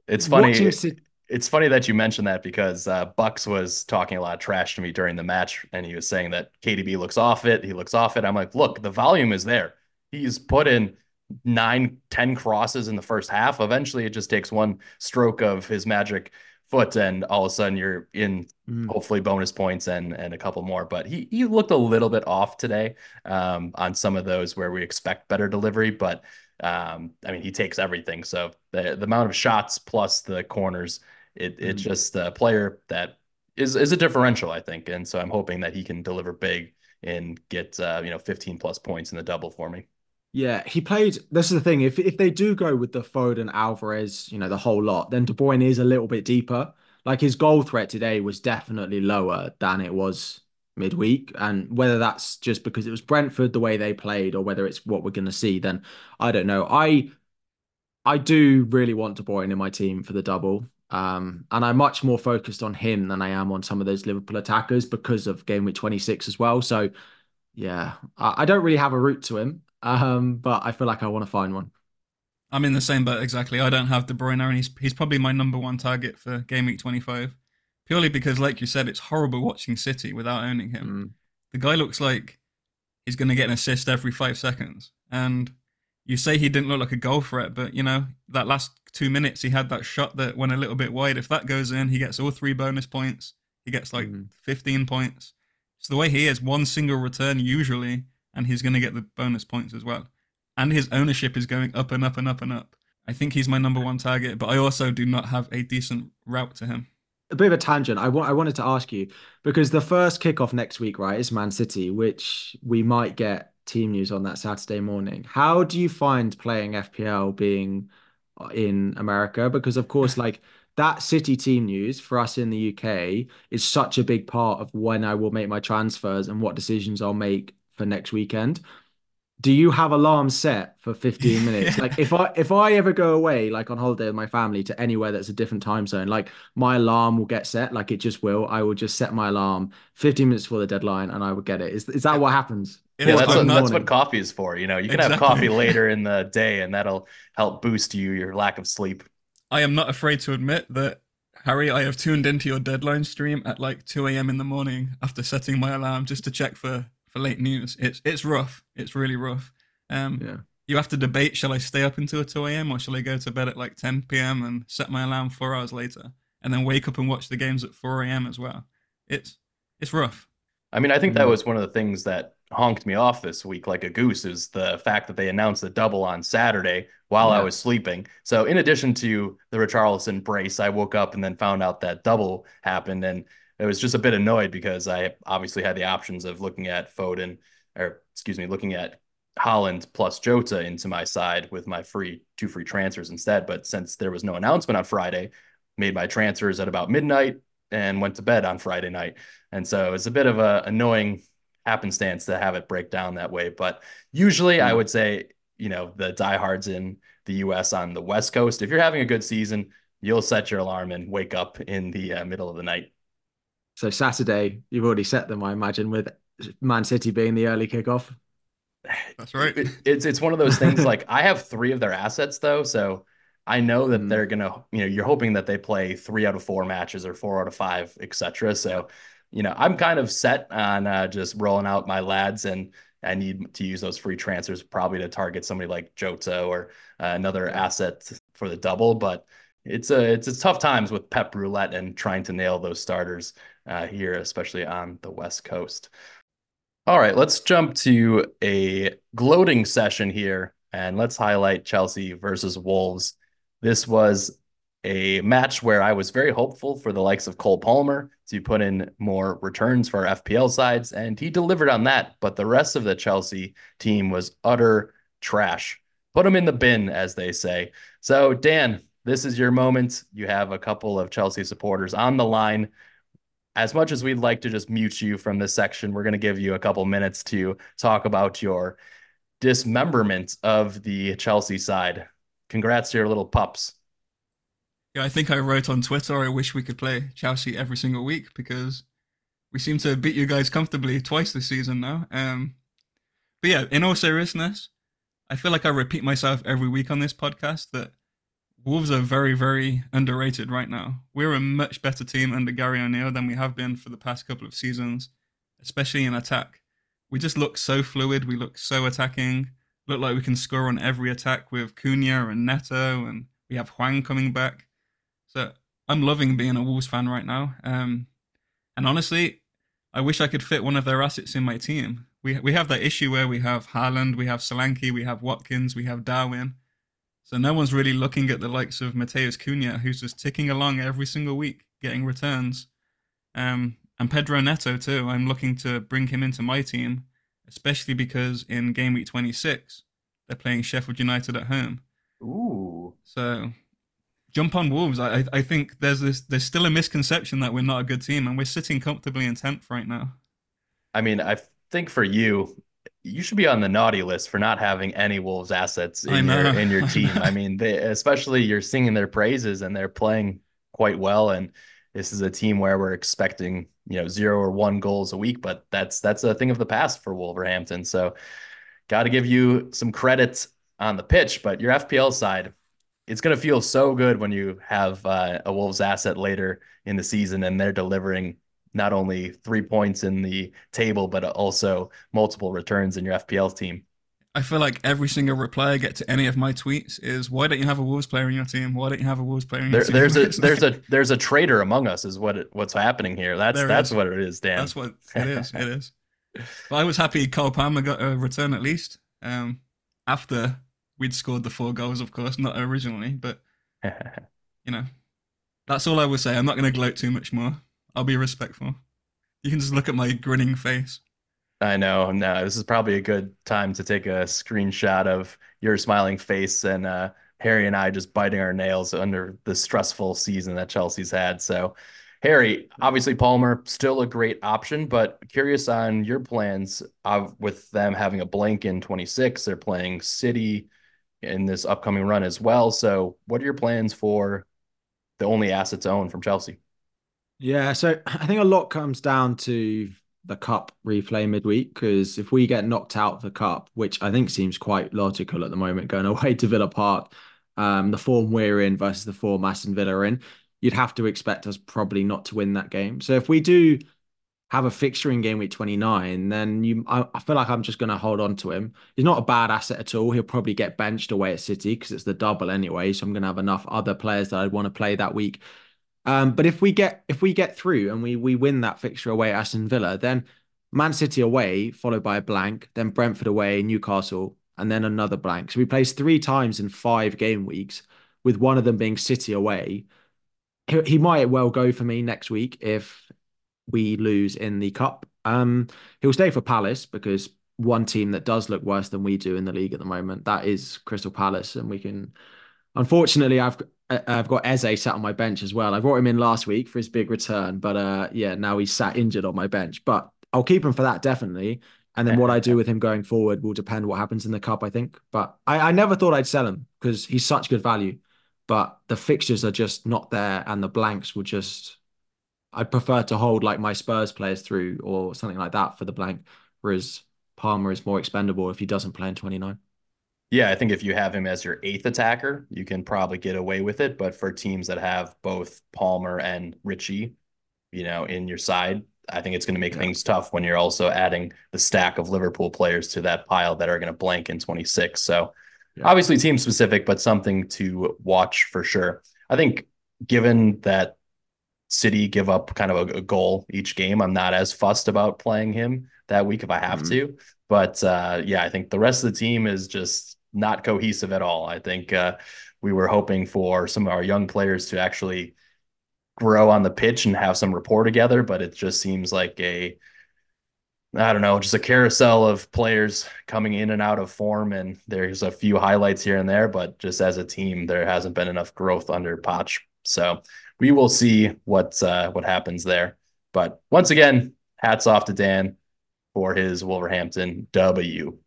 Speaker 1: it's funny. City- it's funny that you mentioned that because uh, Bucks was talking a lot of trash to me during the match, and he was saying that KDB looks off it. He looks off it. I'm like, look, the volume is there. He's put in nine, ten crosses in the first half. Eventually, it just takes one stroke of his magic foot, and all of a sudden you're in mm. hopefully bonus points and and a couple more. But he he looked a little bit off today um, on some of those where we expect better delivery, but. Um, I mean, he takes everything. So the the amount of shots plus the corners, it it's mm. just a player that is is a differential, I think. And so I'm hoping that he can deliver big and get uh, you know 15 plus points in the double for me.
Speaker 3: Yeah, he played. This is the thing. If if they do go with the Foden, Alvarez, you know, the whole lot, then De Bruyne is a little bit deeper. Like his goal threat today was definitely lower than it was midweek. And whether that's just because it was Brentford the way they played, or whether it's what we're going to see, then I don't know. I I do really want De Bruyne in my team for the double. Um, and I'm much more focused on him than I am on some of those Liverpool attackers because of game week 26 as well. So yeah, I, I don't really have a route to him. Um, but I feel like I want to find one.
Speaker 2: I'm in the same boat exactly. I don't have De Bruyne, and he's he's probably my number one target for game week 25, purely because, like you said, it's horrible watching City without owning him. Mm. The guy looks like he's going to get an assist every five seconds, and you say he didn't look like a goal threat, but you know that last two minutes he had that shot that went a little bit wide. If that goes in, he gets all three bonus points. He gets like mm-hmm. 15 points. So the way he is, one single return usually, and he's going to get the bonus points as well. And his ownership is going up and up and up and up. I think he's my number one target, but I also do not have a decent route to him.
Speaker 3: A bit of a tangent. I, I wanted to ask you because the first kickoff next week, right, is Man City, which we might get team news on that Saturday morning. How do you find playing FPL being uh, in America? Because, of course, like that City team news for us in the UK is such a big part of when I will make my transfers and what decisions I'll make for next weekend. Do you have alarms set for 15 [LAUGHS] minutes? Yeah. like if i if i ever go away like on holiday with my family to anywhere that's a different time zone like my alarm will get set. Like it just will. I will just set my alarm 15 minutes before the deadline and i will get it. Is, is that what happens?
Speaker 1: Yeah, that's what, that's what coffee is for you know? You can exactly. have coffee later in the day and that'll help boost you your lack of sleep.
Speaker 2: I am not afraid to admit that Harry, I have tuned into your deadline stream at like 2 a.m. in the morning after setting my alarm just to check for for late news. It's it's rough. It's really rough. Um, yeah. You have to debate: shall I stay up until two a.m. or shall I go to bed at like ten p.m. and set my alarm four hours later, and then wake up and watch the games at four a.m. as well? It's it's rough.
Speaker 1: I mean, I think that mm-hmm. was one of the things that honked me off this week like a goose is the fact that they announced the double on Saturday while yeah. I was sleeping. So in addition to the Richarlison brace, I woke up and then found out that double happened and I was just a bit annoyed because I obviously had the options of looking at Foden or excuse me, looking at Haaland plus Jota into my side with my free two free transfers instead. But since there was no announcement on Friday, made my transfers at about midnight and went to bed on Friday night. And so it's a bit of a annoying happenstance to have it break down that way. But usually. I would say, you know, the diehards in the US on the West Coast, if you're having a good season, you'll set your alarm and wake up in the uh, middle of the night
Speaker 3: so Saturday, you've already set them, I imagine, with Man City being the early kickoff.
Speaker 2: That's right.
Speaker 1: It, it's it's one of those things. like I have three of their assets though, so I know that mm. they're gonna. You know, you're hoping that they play three out of four matches or four out of five, etc. So, you know, I'm kind of set on uh, just rolling out my lads, and I need to use those free transfers probably to target somebody like Jota or uh, another asset for the double, but it's a it's a tough times with Pep Roulette and trying to nail those starters uh, here, especially on the West Coast. All right, let's jump to a gloating session here and let's highlight Chelsea versus Wolves. This was a match where I was very hopeful for the likes of Cole Palmer to put in more returns for our FPL sides, and he delivered on that. But the rest of the Chelsea team was utter trash. Put them in the bin, as they say. So, Dan, this is your moment. You have a couple of Chelsea supporters on the line as much as we'd like to just mute you from this section, we're going to give you a couple minutes to talk about your dismemberment of the Chelsea side. Congrats to your little pups.
Speaker 2: Yeah, I think I wrote on Twitter, I wish we could play Chelsea every single week because we seem to beat you guys comfortably twice this season now. Um, but yeah, in all seriousness, I feel like I repeat myself every week on this podcast that Wolves are very, very underrated right now. We're a much better team under Gary O'Neill than we have been for the past couple of seasons, especially in attack. We just look so fluid. We look so attacking. Look like we can score on every attack with Cunha and Neto, and we have Hwang coming back. So I'm loving being a Wolves fan right now. Um, and honestly, I wish I could fit one of their assets in my team. We we have that issue where we have Haaland, we have Solanke, we have Watkins, we have Darwin so no one's really looking at the likes of Matheus Cunha, who's just ticking along every single week, getting returns. Um, and Pedro Neto too. I'm looking to bring him into my team, especially because in game week 26 they're playing Sheffield United at home.
Speaker 1: Ooh.
Speaker 2: So jump on Wolves. I I think there's this there's still a misconception that we're not a good team, and we're sitting comfortably in tenth right now.
Speaker 1: I mean, I think for you, you should be on the naughty list for not having any Wolves assets in your in your [LAUGHS] team. I mean, they, especially you're singing their praises and they're playing quite well. And this is a team where we're expecting you know zero or one goals a week, but that's that's a thing of the past for Wolverhampton. So, got to give you some credit on the pitch, but your FPL side, it's going to feel so good when you have uh, a Wolves asset later in the season and they're delivering not only three points in the table, but also multiple returns in your FPL team.
Speaker 2: I feel like every single reply I get to any of my tweets is, "Why don't you have a Wolves player in your team? Why don't you have a Wolves player in your
Speaker 1: there,
Speaker 2: team?"
Speaker 1: There's a [LAUGHS] there's a there's a traitor among us, is what it, what's happening here. That's
Speaker 2: There
Speaker 1: that's
Speaker 2: is.
Speaker 1: what it is, Dan.
Speaker 2: That's what [LAUGHS] it is. It is. But I was happy Cole Palmer got a return at least. Um, after we'd scored the four goals, of course, not originally, but [LAUGHS] you know, that's all I would say. I'm not going to gloat too much more. I'll be respectful. You can just look at my grinning face.
Speaker 1: I know. No, this is probably a good time to take a screenshot of your smiling face and uh, Harry and I just biting our nails under the stressful season that Chelsea's had. So, Harry, obviously Palmer still a great option, but curious on your plans of with them having a blank in 26. They're playing City in this upcoming run as well. So, what are your plans for the only assets owned from Chelsea?
Speaker 3: Yeah, so [CLEARS THROAT] I think a lot comes down to the cup replay midweek because if we get knocked out the cup, which I think seems quite logical at the moment, going [LAUGHS] away to Villa Park, um, the form we're in versus the form Aston Villa in, you'd have to expect us probably not to win that game. So if we do have a fixture in game week 29, then you I, I feel like I'm just going to hold on to him. He's not a bad asset at all. He'll probably get benched away at City because it's the double anyway. So I'm going to have enough other players that I'd want to play that week um, but if we get if we get through and we we win that fixture away at Aston Villa, then Man City away, followed by a blank, then Brentford away, Newcastle, and then another blank. So we plays three times in five game weeks, with one of them being City away. He, he might well go for me next week if we lose in the cup. Um, he'll stay for Palace because one team that does look worse than we do in the league at the moment that is Crystal Palace, and we can. Unfortunately, I've I've got Eze sat on my bench as well. I brought him in last week for his big return, but uh, yeah, now he's sat injured on my bench. But I'll keep him for that definitely. And then what I do [LAUGHS] with him going forward will depend what happens in the cup, I think. But I, I never thought I'd sell him because he's such good value. But the fixtures are just not there, and the blanks will just. I'd prefer to hold like my Spurs players through or something like that for the blank, whereas Palmer is more expendable if he doesn't play in 29.
Speaker 1: Yeah, I think if you have him as your eighth attacker, you can probably get away with it. But for teams that have both Palmer and Richie, you know, in your side, I think it's going to make
Speaker 3: Yeah.
Speaker 1: things tough when you're also adding the stack of Liverpool players to that pile that are going to blank in 26. So
Speaker 3: Yeah.
Speaker 1: obviously team specific, but something to watch for sure. I think given that City give up kind of a, a goal each game, I'm not as fussed about playing him that week if I have
Speaker 3: Mhm.
Speaker 1: to. But uh, yeah, I think the rest of the team is just not cohesive at all. I think uh, we were hoping for some of our young players to actually grow on the pitch and have some rapport together, but it just seems like a I don't know, just a carousel of players coming in and out of form, and there's a few highlights here and there, but just as a team, there hasn't been enough growth under Poch. So we will see what uh, what happens there. But once again, hats off to Dan for his Wolverhampton W.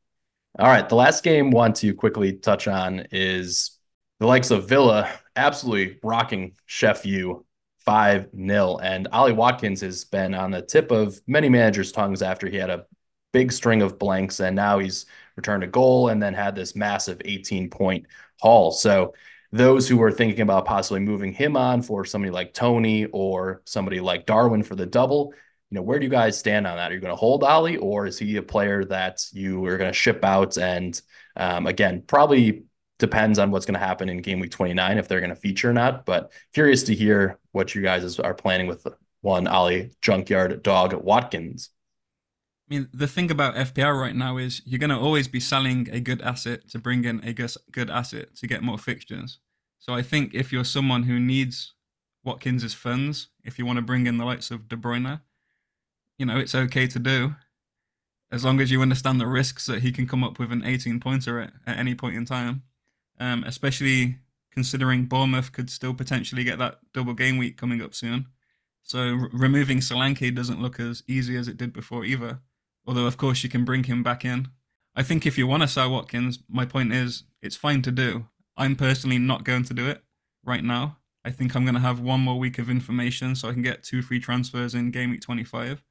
Speaker 1: All right, the last game want to quickly touch on is the likes of Villa absolutely rocking Sheff U 5 0. And Ollie Watkins has been on the tip of many managers' tongues after he had a big string of blanks and now he's returned a goal and then had this massive 18 point haul. So those who were thinking about possibly moving him on for somebody like Toney or somebody like Darwin for the double, you know, where do you guys stand on that? Are you going to hold Ollie or is he a player that you are going to ship out? And um, again, probably depends on what's going to happen in game week 29 if they're going to feature or not. But curious to hear what you guys are planning with one Ollie Junkyard Dog Watkins.
Speaker 2: I mean, the thing about FPL right now is you're going to always be selling a good asset to bring in a good asset to get more fixtures. So I think if you're someone who needs Watkins' funds, if you want to bring in the likes of De Bruyne, you know, it's okay to do as long as you understand the risks that he can come up with an 18 pointer at, at any point in time. Um, especially considering Bournemouth could still potentially get that double game week coming up soon. So r- removing Solanke doesn't look as easy as it did before either. Although, of course, you can bring him back in. I think if you want to sell Watkins, my point is it's fine to do. I'm personally not going to do it right now. I think I'm going to have one more week of information so I can get two free transfers in game week 25.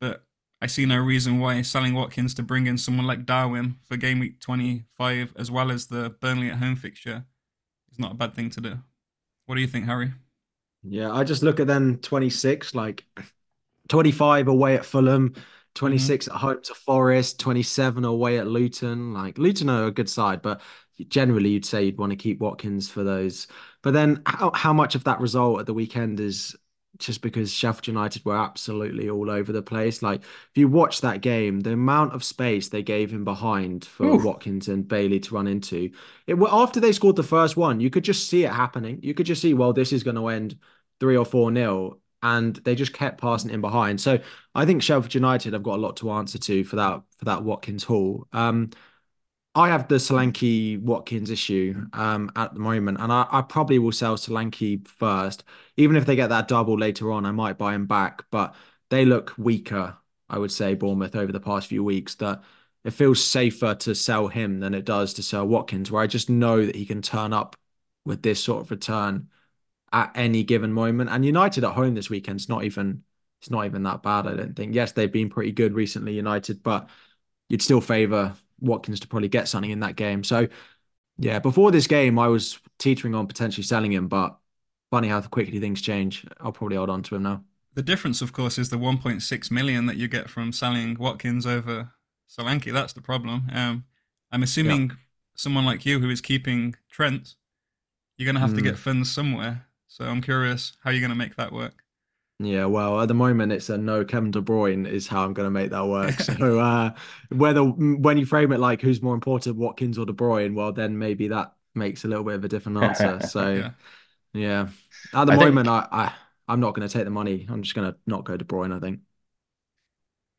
Speaker 2: But I see no reason why selling Watkins to bring in someone like Darwin for game week 25 as well as the Burnley at home fixture is not a bad thing to do. What do you think, Harry?
Speaker 3: Yeah, I just look at them 26, like 25 away at Fulham, 26 mm-hmm. at home to Forest, 27 away at Luton. Like Luton are a good side, but generally you'd say you'd want to keep Watkins for those. But then how, how much of that result at the weekend is just because Sheffield United were absolutely all over the place. Like if you watch that game, the amount of space they gave him behind for Oof. Watkins and Bailey to run into, it after they scored the first one, you could just see it happening. You could just see, well, this is going to end three or four nil, and they just kept passing in behind. So I think Sheffield United have got a lot to answer to for that for that Watkins haul. Um, I have the Solanke Watkins issue um, at the moment, and I, I, probably will sell Solanke first. Even if they get that double later on, I might buy him back. But they look weaker, I would say, Bournemouth over the past few weeks. That it feels safer to sell him than it does to sell Watkins, where I just know that he can turn up with this sort of return at any given moment. And United at home this weekend's not even it's not even that bad. I don't think. Yes, they've been pretty good recently, United, but you'd still favour Watkins to probably get something in that game. So yeah, before this game, I was teetering on potentially selling him, but funny how quickly things change. I'll probably hold on to him now.
Speaker 2: The difference, of course, is the 1.6 million that you get from selling Watkins over Solanke. That's the problem. Um, I'm assuming yeah. someone like you who is keeping Trent, you're going to have mm. to get funds somewhere. So I'm curious how you're going to make that work.
Speaker 3: Yeah, well, at the moment it's a no. Kevin De Bruyne is how I'm going to make that work. [LAUGHS] So uh, whether when you frame it like who's more important, Watkins or De Bruyne, well, then maybe that makes a little bit of a different [LAUGHS] answer. So yeah, yeah. at the I moment, think... I, I I'm not going to take the money. I'm just going to not go De Bruyne. I think.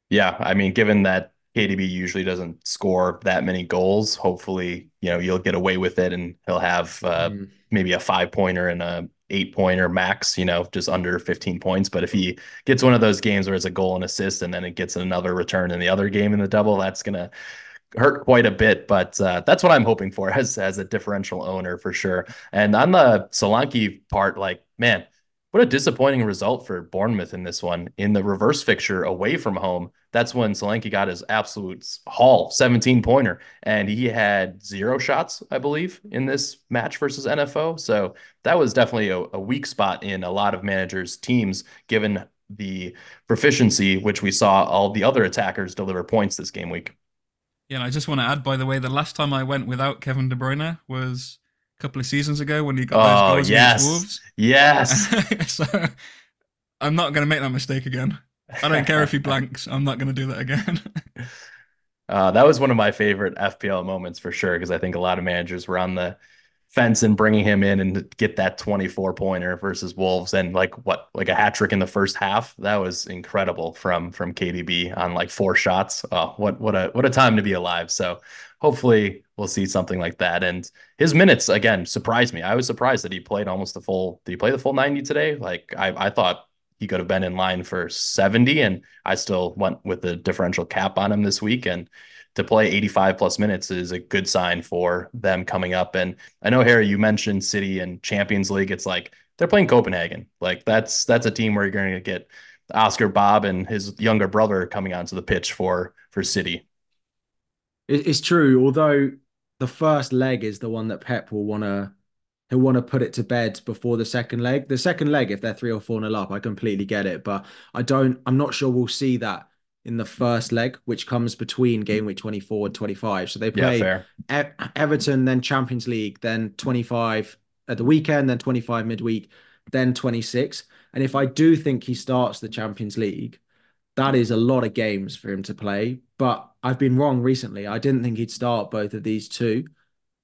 Speaker 1: Yeah, I mean, given that KDB usually doesn't score that many goals, hopefully, you know, you'll get away with it, and he'll have uh, mm. maybe a five pointer and a eight pointer max, you know, just under 15 points. But if he gets one of those games where it's a goal and assist and then it gets another return in the other game in the double, that's going to hurt quite a bit. But uh, that's what I'm hoping for [LAUGHS] as, as a differential owner for sure. And on the Solanke part, like, man, what a disappointing result for Bournemouth in this one. In the reverse fixture away from home, that's when Solanke got his absolute haul, 17 pointer, and he had zero shots, I believe, in this match versus NFO. So that was definitely a, a weak spot in a lot of managers' teams, given the proficiency, which we saw all the other attackers deliver points this game week.
Speaker 2: Yeah, and I just want to add, by the way, the last time I went without Kevin De Bruyne was couple of seasons ago when he got oh, those goals yes. against Wolves.
Speaker 1: Yes. [LAUGHS]
Speaker 2: so I'm not going to make that mistake again. I don't care if he blanks. I'm not going to do that again. [LAUGHS]
Speaker 1: uh, that was one of my favorite FPL moments for sure because I think a lot of managers were on the fence and bringing him in and get that 24 pointer versus Wolves and like what like a hat trick in the first half. That was incredible from from KDB on like four shots. Oh, what what a what a time to be alive. So hopefully we'll see something like that. And his minutes again surprised me. I was surprised that he played almost the full. Did he play the full 90 today? Like I, I thought he could have been in line for 70, and I still went with the differential cap on him this week. And to play 85 plus minutes is a good sign for them coming up. And I know Harry, you mentioned City and Champions League. It's like they're playing Copenhagen. Like that's that's a team where you're going to get Oscar Bobb and his younger brother coming onto the pitch for for City.
Speaker 3: It's true, although the first leg is the one that Pep will want to he'll want to put it to bed before the second leg. The second leg, if they're three or four nil up, I completely get it, but I don't. I'm not sure we'll see that in the first leg, which comes between game week 24 and 25. So they play yeah, e- Everton, then Champions League, then 25 at the weekend, then 25 midweek, then 26. And if I do think he starts the Champions League, that is a lot of games for him to play. But I've been wrong recently. I didn't think he'd start both of these two.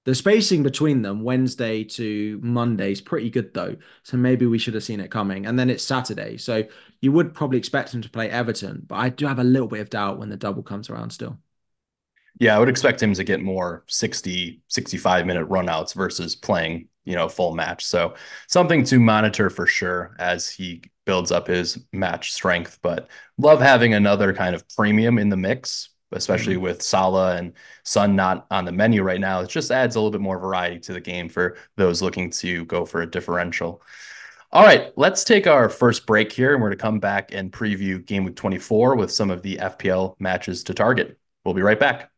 Speaker 3: The spacing between them, Wednesday to Monday, is pretty good though. So maybe we should have seen it coming. And then it's Saturday. So you would probably expect him to play Everton, but I do have a little bit of doubt when the double comes around still.
Speaker 1: Yeah, I would expect him to get more 60, 65 minute runouts versus playing, you know, full match. So something to monitor for sure as he builds up his match strength. But love having another kind of premium in the mix, especially mm-hmm. with Salah and Sun not on the menu right now. It just adds a little bit more variety to the game for those looking to go for a differential. All right, let's take our first break here, and we're going to come back and preview Game Week 24 with some of the FPL matches to target. We'll be right back.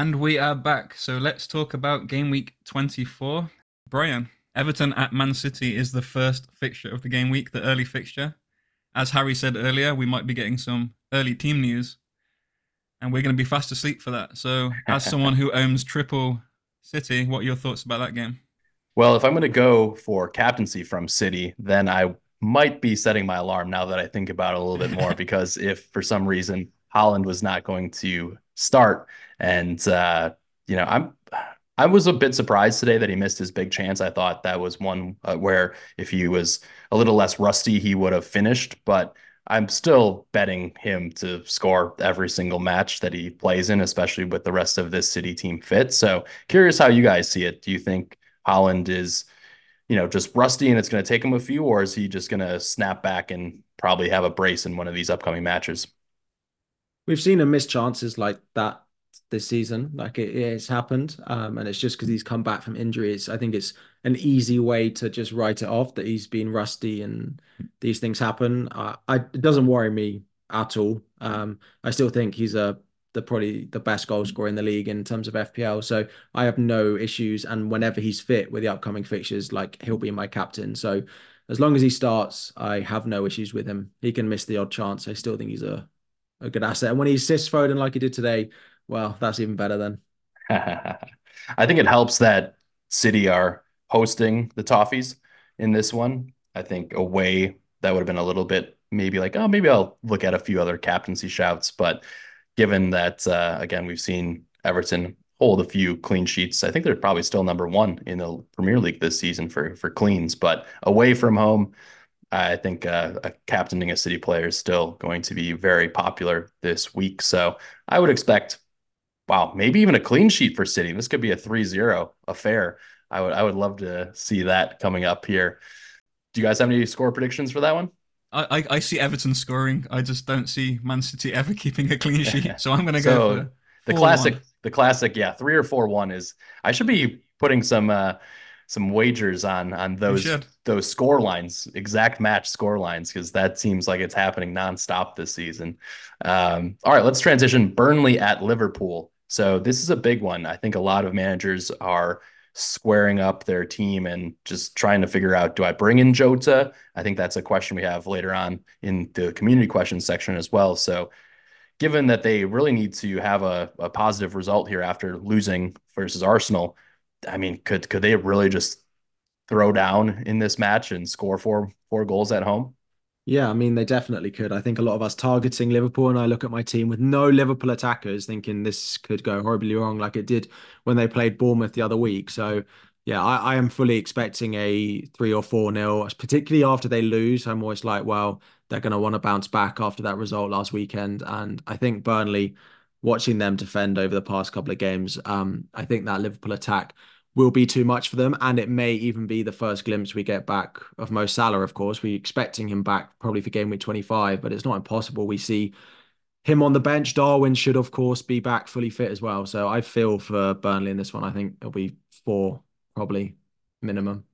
Speaker 2: And we are back. So let's talk about game week 24. Brian, Everton at Man City is the first fixture of the game week, the early fixture. As Harry said earlier, we might be getting some early team news, and we're going to be fast asleep for that. So, as [LAUGHS] someone who owns triple City, what are your thoughts about that game?
Speaker 1: Well, if I'm going to go for captaincy from City, then I might be setting my alarm now that I think about it a little bit more [LAUGHS] because if for some reason Haaland was not going to start and uh, you know, I'm I was a bit surprised today that he missed his big chance. I thought that was one uh, where if he was a little less rusty, he would have finished, but I'm still betting him to score every single match that he plays in, especially with the rest of this city team fit. So curious how you guys see it. Do you think Haaland is, you know, just rusty and it's going to take him a few, or is he just going to snap back and probably have a brace in one of these upcoming matches?
Speaker 3: We've seen him miss chances like that this season. Like it, it's happened, um, and it's just because he's come back from injuries. I think it's an easy way to just write it off that he's been rusty and these things happen. I, it doesn't worry me at all. Um, I still think he's a the probably the best goal scorer in the league in terms of FPL. So I have no issues. And whenever he's fit with the upcoming fixtures, like he'll be my captain. So as long as he starts, I have no issues with him. He can miss the odd chance. I still think he's a, a good asset. And when he assists Foden like he did today, well, that's even better then. [LAUGHS]
Speaker 1: I think it helps that City are hosting the Toffees in this one. I think away that would have been a little bit maybe like, oh, maybe I'll look at a few other captaincy shouts, but given that, uh, again, we've seen Everton hold a few clean sheets. I think they're probably still number one in the Premier League this season for for cleans, but away from home, I think uh, a captaining a City player is still going to be very popular this week. So I would expect, wow, maybe even a clean sheet for City. This could be a 3-0 affair. I would I would love to see that coming up here. Do you guys have any score predictions for that one?
Speaker 2: I, I see Everton scoring. I just don't see Man City ever keeping a clean sheet. [LAUGHS] So I'm going to go for
Speaker 1: the classic. One. The classic, yeah, three or four one is. I should be putting some uh some wagers on on those those score lines, exact match score lines, because that seems like it's happening nonstop this season. Um, all right, let's transition. Burnley at Liverpool. So this is a big one. I think a lot of managers are squaring up their team and just trying to figure out do I bring in Jota? I think that's a question we have later on in the community questions section as well. So, given that they really need to have a, a positive result here after losing versus Arsenal, I mean, could could they really just throw down in this match and score four four goals at home?
Speaker 3: Yeah, I mean, they definitely could. I think a lot of us targeting Liverpool, and I look at my team with no Liverpool attackers, thinking this could go horribly wrong, like it did when they played Bournemouth the other week. So, yeah, I, I am fully expecting a three or four nil, particularly after they lose. I'm always like, well, they're going to want to bounce back after that result last weekend. And I think Burnley, watching them defend over the past couple of games, um, I think that Liverpool attack will be too much for them. And it may even be the first glimpse we get back of Mo Salah, of course. We're expecting him back probably for game week 25, but it's not impossible. We see him on the bench. Darwin should, of course, be back fully fit as well. So I feel for Burnley in this one. I think it'll be four, probably minimum.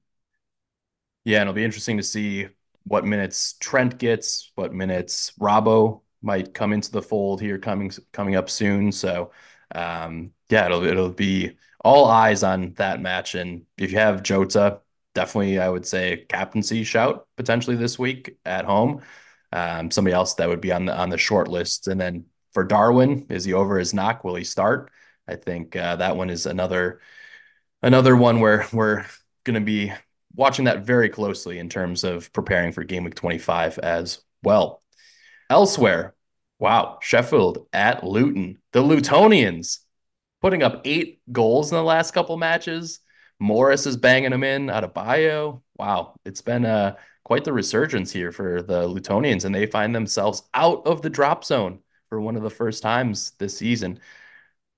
Speaker 1: Yeah, and it'll be interesting to see what minutes Trent gets, what minutes Robbo might come into the fold here coming coming up soon. So um, yeah, it'll it'll be all eyes on that match. And if you have Jota, definitely I would say captaincy shout potentially this week at home. Um, somebody else that would be on the on the short list. And then for Darwin, is he over his knock? Will he start? I think uh, that one is another another one where we're going to be watching that very closely in terms of preparing for game week 25 as well. Elsewhere, wow, Sheffield at Luton. The Lutonians putting up eight goals in the last couple matches. Morris is banging them in out of bio. Wow, it's been uh, quite the resurgence here for the Lutonians, and they find themselves out of the drop zone for one of the first times this season.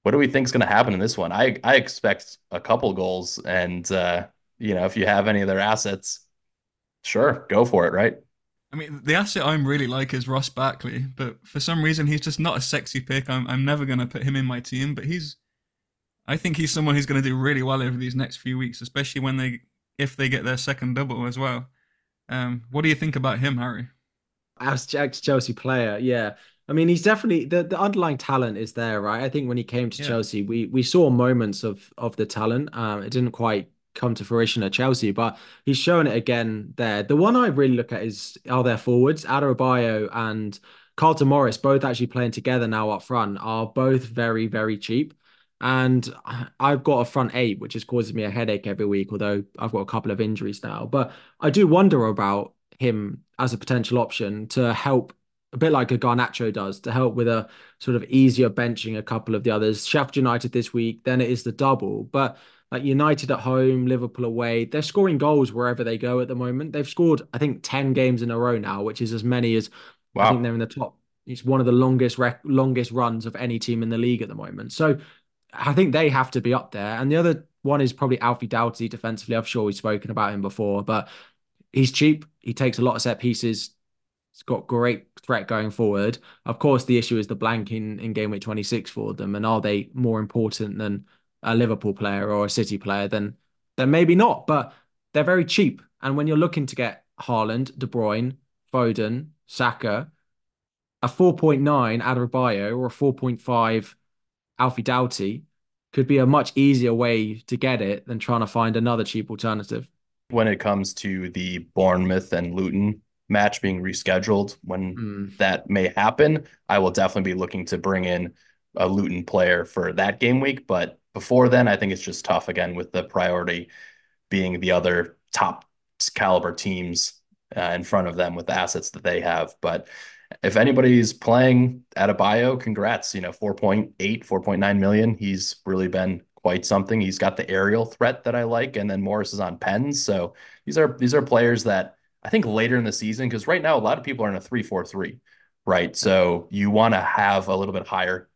Speaker 1: What do we think is going to happen in this one? I I expect a couple goals, and uh, you know if you have any of their assets, sure, go for it, right?
Speaker 2: I mean, the asset I'm really like is Ross Barkley, but for some reason he's just not a sexy pick. I'm I'm never going to put him in my team, but he's I think he's someone who's going to do really well over these next few weeks, especially when they if they get their second double as well. Um, what do you think about him, Harry?
Speaker 3: As Chelsea player, yeah, I mean, he's definitely the, the underlying talent is there, right? I think when he came to
Speaker 2: Yeah.
Speaker 3: Chelsea, we we saw moments of of the talent. Um, it didn't quite come to fruition at Chelsea, but he's shown it again there. The one I really look at is are their forwards, Adebayo and Carlton Morris, both actually playing together now up front, are both very, very cheap. And I've got a front eight, which is causing me a headache every week, although I've got a couple of injuries now. But I do wonder about him as a potential option to help a bit like a Garnacho does to help with a sort of easier benching a couple of the others. Sheffield United this week, then it is the double. But like United at home, Liverpool away, they're scoring goals wherever they go at the moment. They've scored, I think, 10 games in a row now, which is as many as I think they're in the top. It's one of the longest rec longest runs of any team in the league at the moment. So I think they have to be up there. And the other one is probably Alfie Doughty defensively. I'm sure we've spoken about him before, but he's cheap. He takes a lot of set pieces. He's got great threat going forward. Of course, the issue is the blank in, in game week 26 for them. And are they more important than a Liverpool player or a City player? Then, then maybe not, but they're very cheap. And when you're looking to get Haaland, De Bruyne, Foden, Saka, a 4.9 Adebayo or a 4.5 Alfie Doughty could be a much easier way to get it than trying to find another cheap alternative.
Speaker 1: When it comes to the Bournemouth and Luton match being rescheduled, when
Speaker 3: Mm.
Speaker 1: that may happen, I will definitely be looking to bring in a Luton player for that game week. But before then, I think it's just tough again with the priority being the other top caliber teams uh, in front of them with the assets that they have. But if anybody's playing Adebayo, congrats. You know, 4.8, 4.9 million. He's really been quite something. He's got the aerial threat that I like, and then Morris is on pens. So these are these are players that I think later in the season, because right now a lot of people are in a 3-4-3, right? So you want to have a little bit higher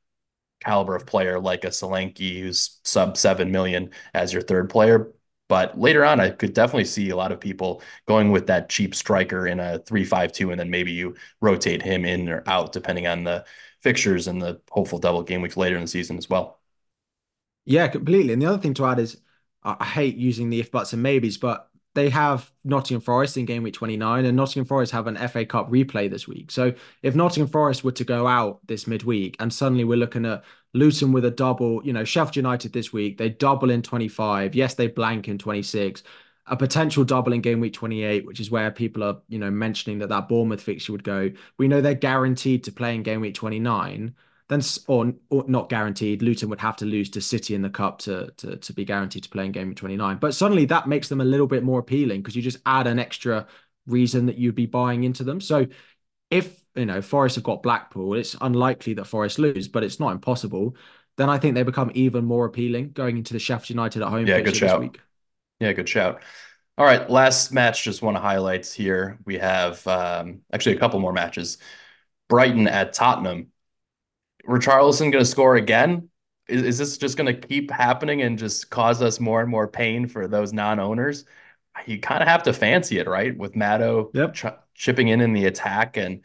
Speaker 1: caliber of player like a Solanke who's sub 7 million as your third player. But later on, I could definitely see a lot of people going with that cheap striker in a 3-5-2, and then maybe you rotate him in or out depending on the fixtures and the hopeful double game weeks later in the season as well.
Speaker 3: Yeah, completely. And the other thing to add is I hate using the if buts and maybes, but they have Nottingham Forest in game week 29, and Nottingham Forest have an FA Cup replay this week. So if Nottingham Forest were to go out this midweek and suddenly we're looking at Luton with a double, you know, Sheffield United this week, they double in 25. Yes, they blank in 26. A potential double in game week 28, which is where people are, you know, mentioning that that Bournemouth fixture would go. We know they're guaranteed to play in game week 29 then or, or not guaranteed. Luton would have to lose to City in the cup to to to be guaranteed to play in game week 29. But suddenly that makes them a little bit more appealing because you just add an extra reason that you'd be buying into them. So if you know Forest have got Blackpool, it's unlikely that Forest lose, but it's not impossible. Then I think they become even more appealing going into the Sheffield United at home
Speaker 1: Yeah, good shout.
Speaker 3: week.
Speaker 1: Yeah, good shout. All right, last match, just want to highlight here. We have um, actually a couple more matches. Brighton at Tottenham. Richarlison going to score again? Is, is this just going to keep happening and just cause us more and more pain for those non-owners? You kind of have to fancy it, right? With Matto
Speaker 3: Yep.
Speaker 1: ch chipping in in the attack, and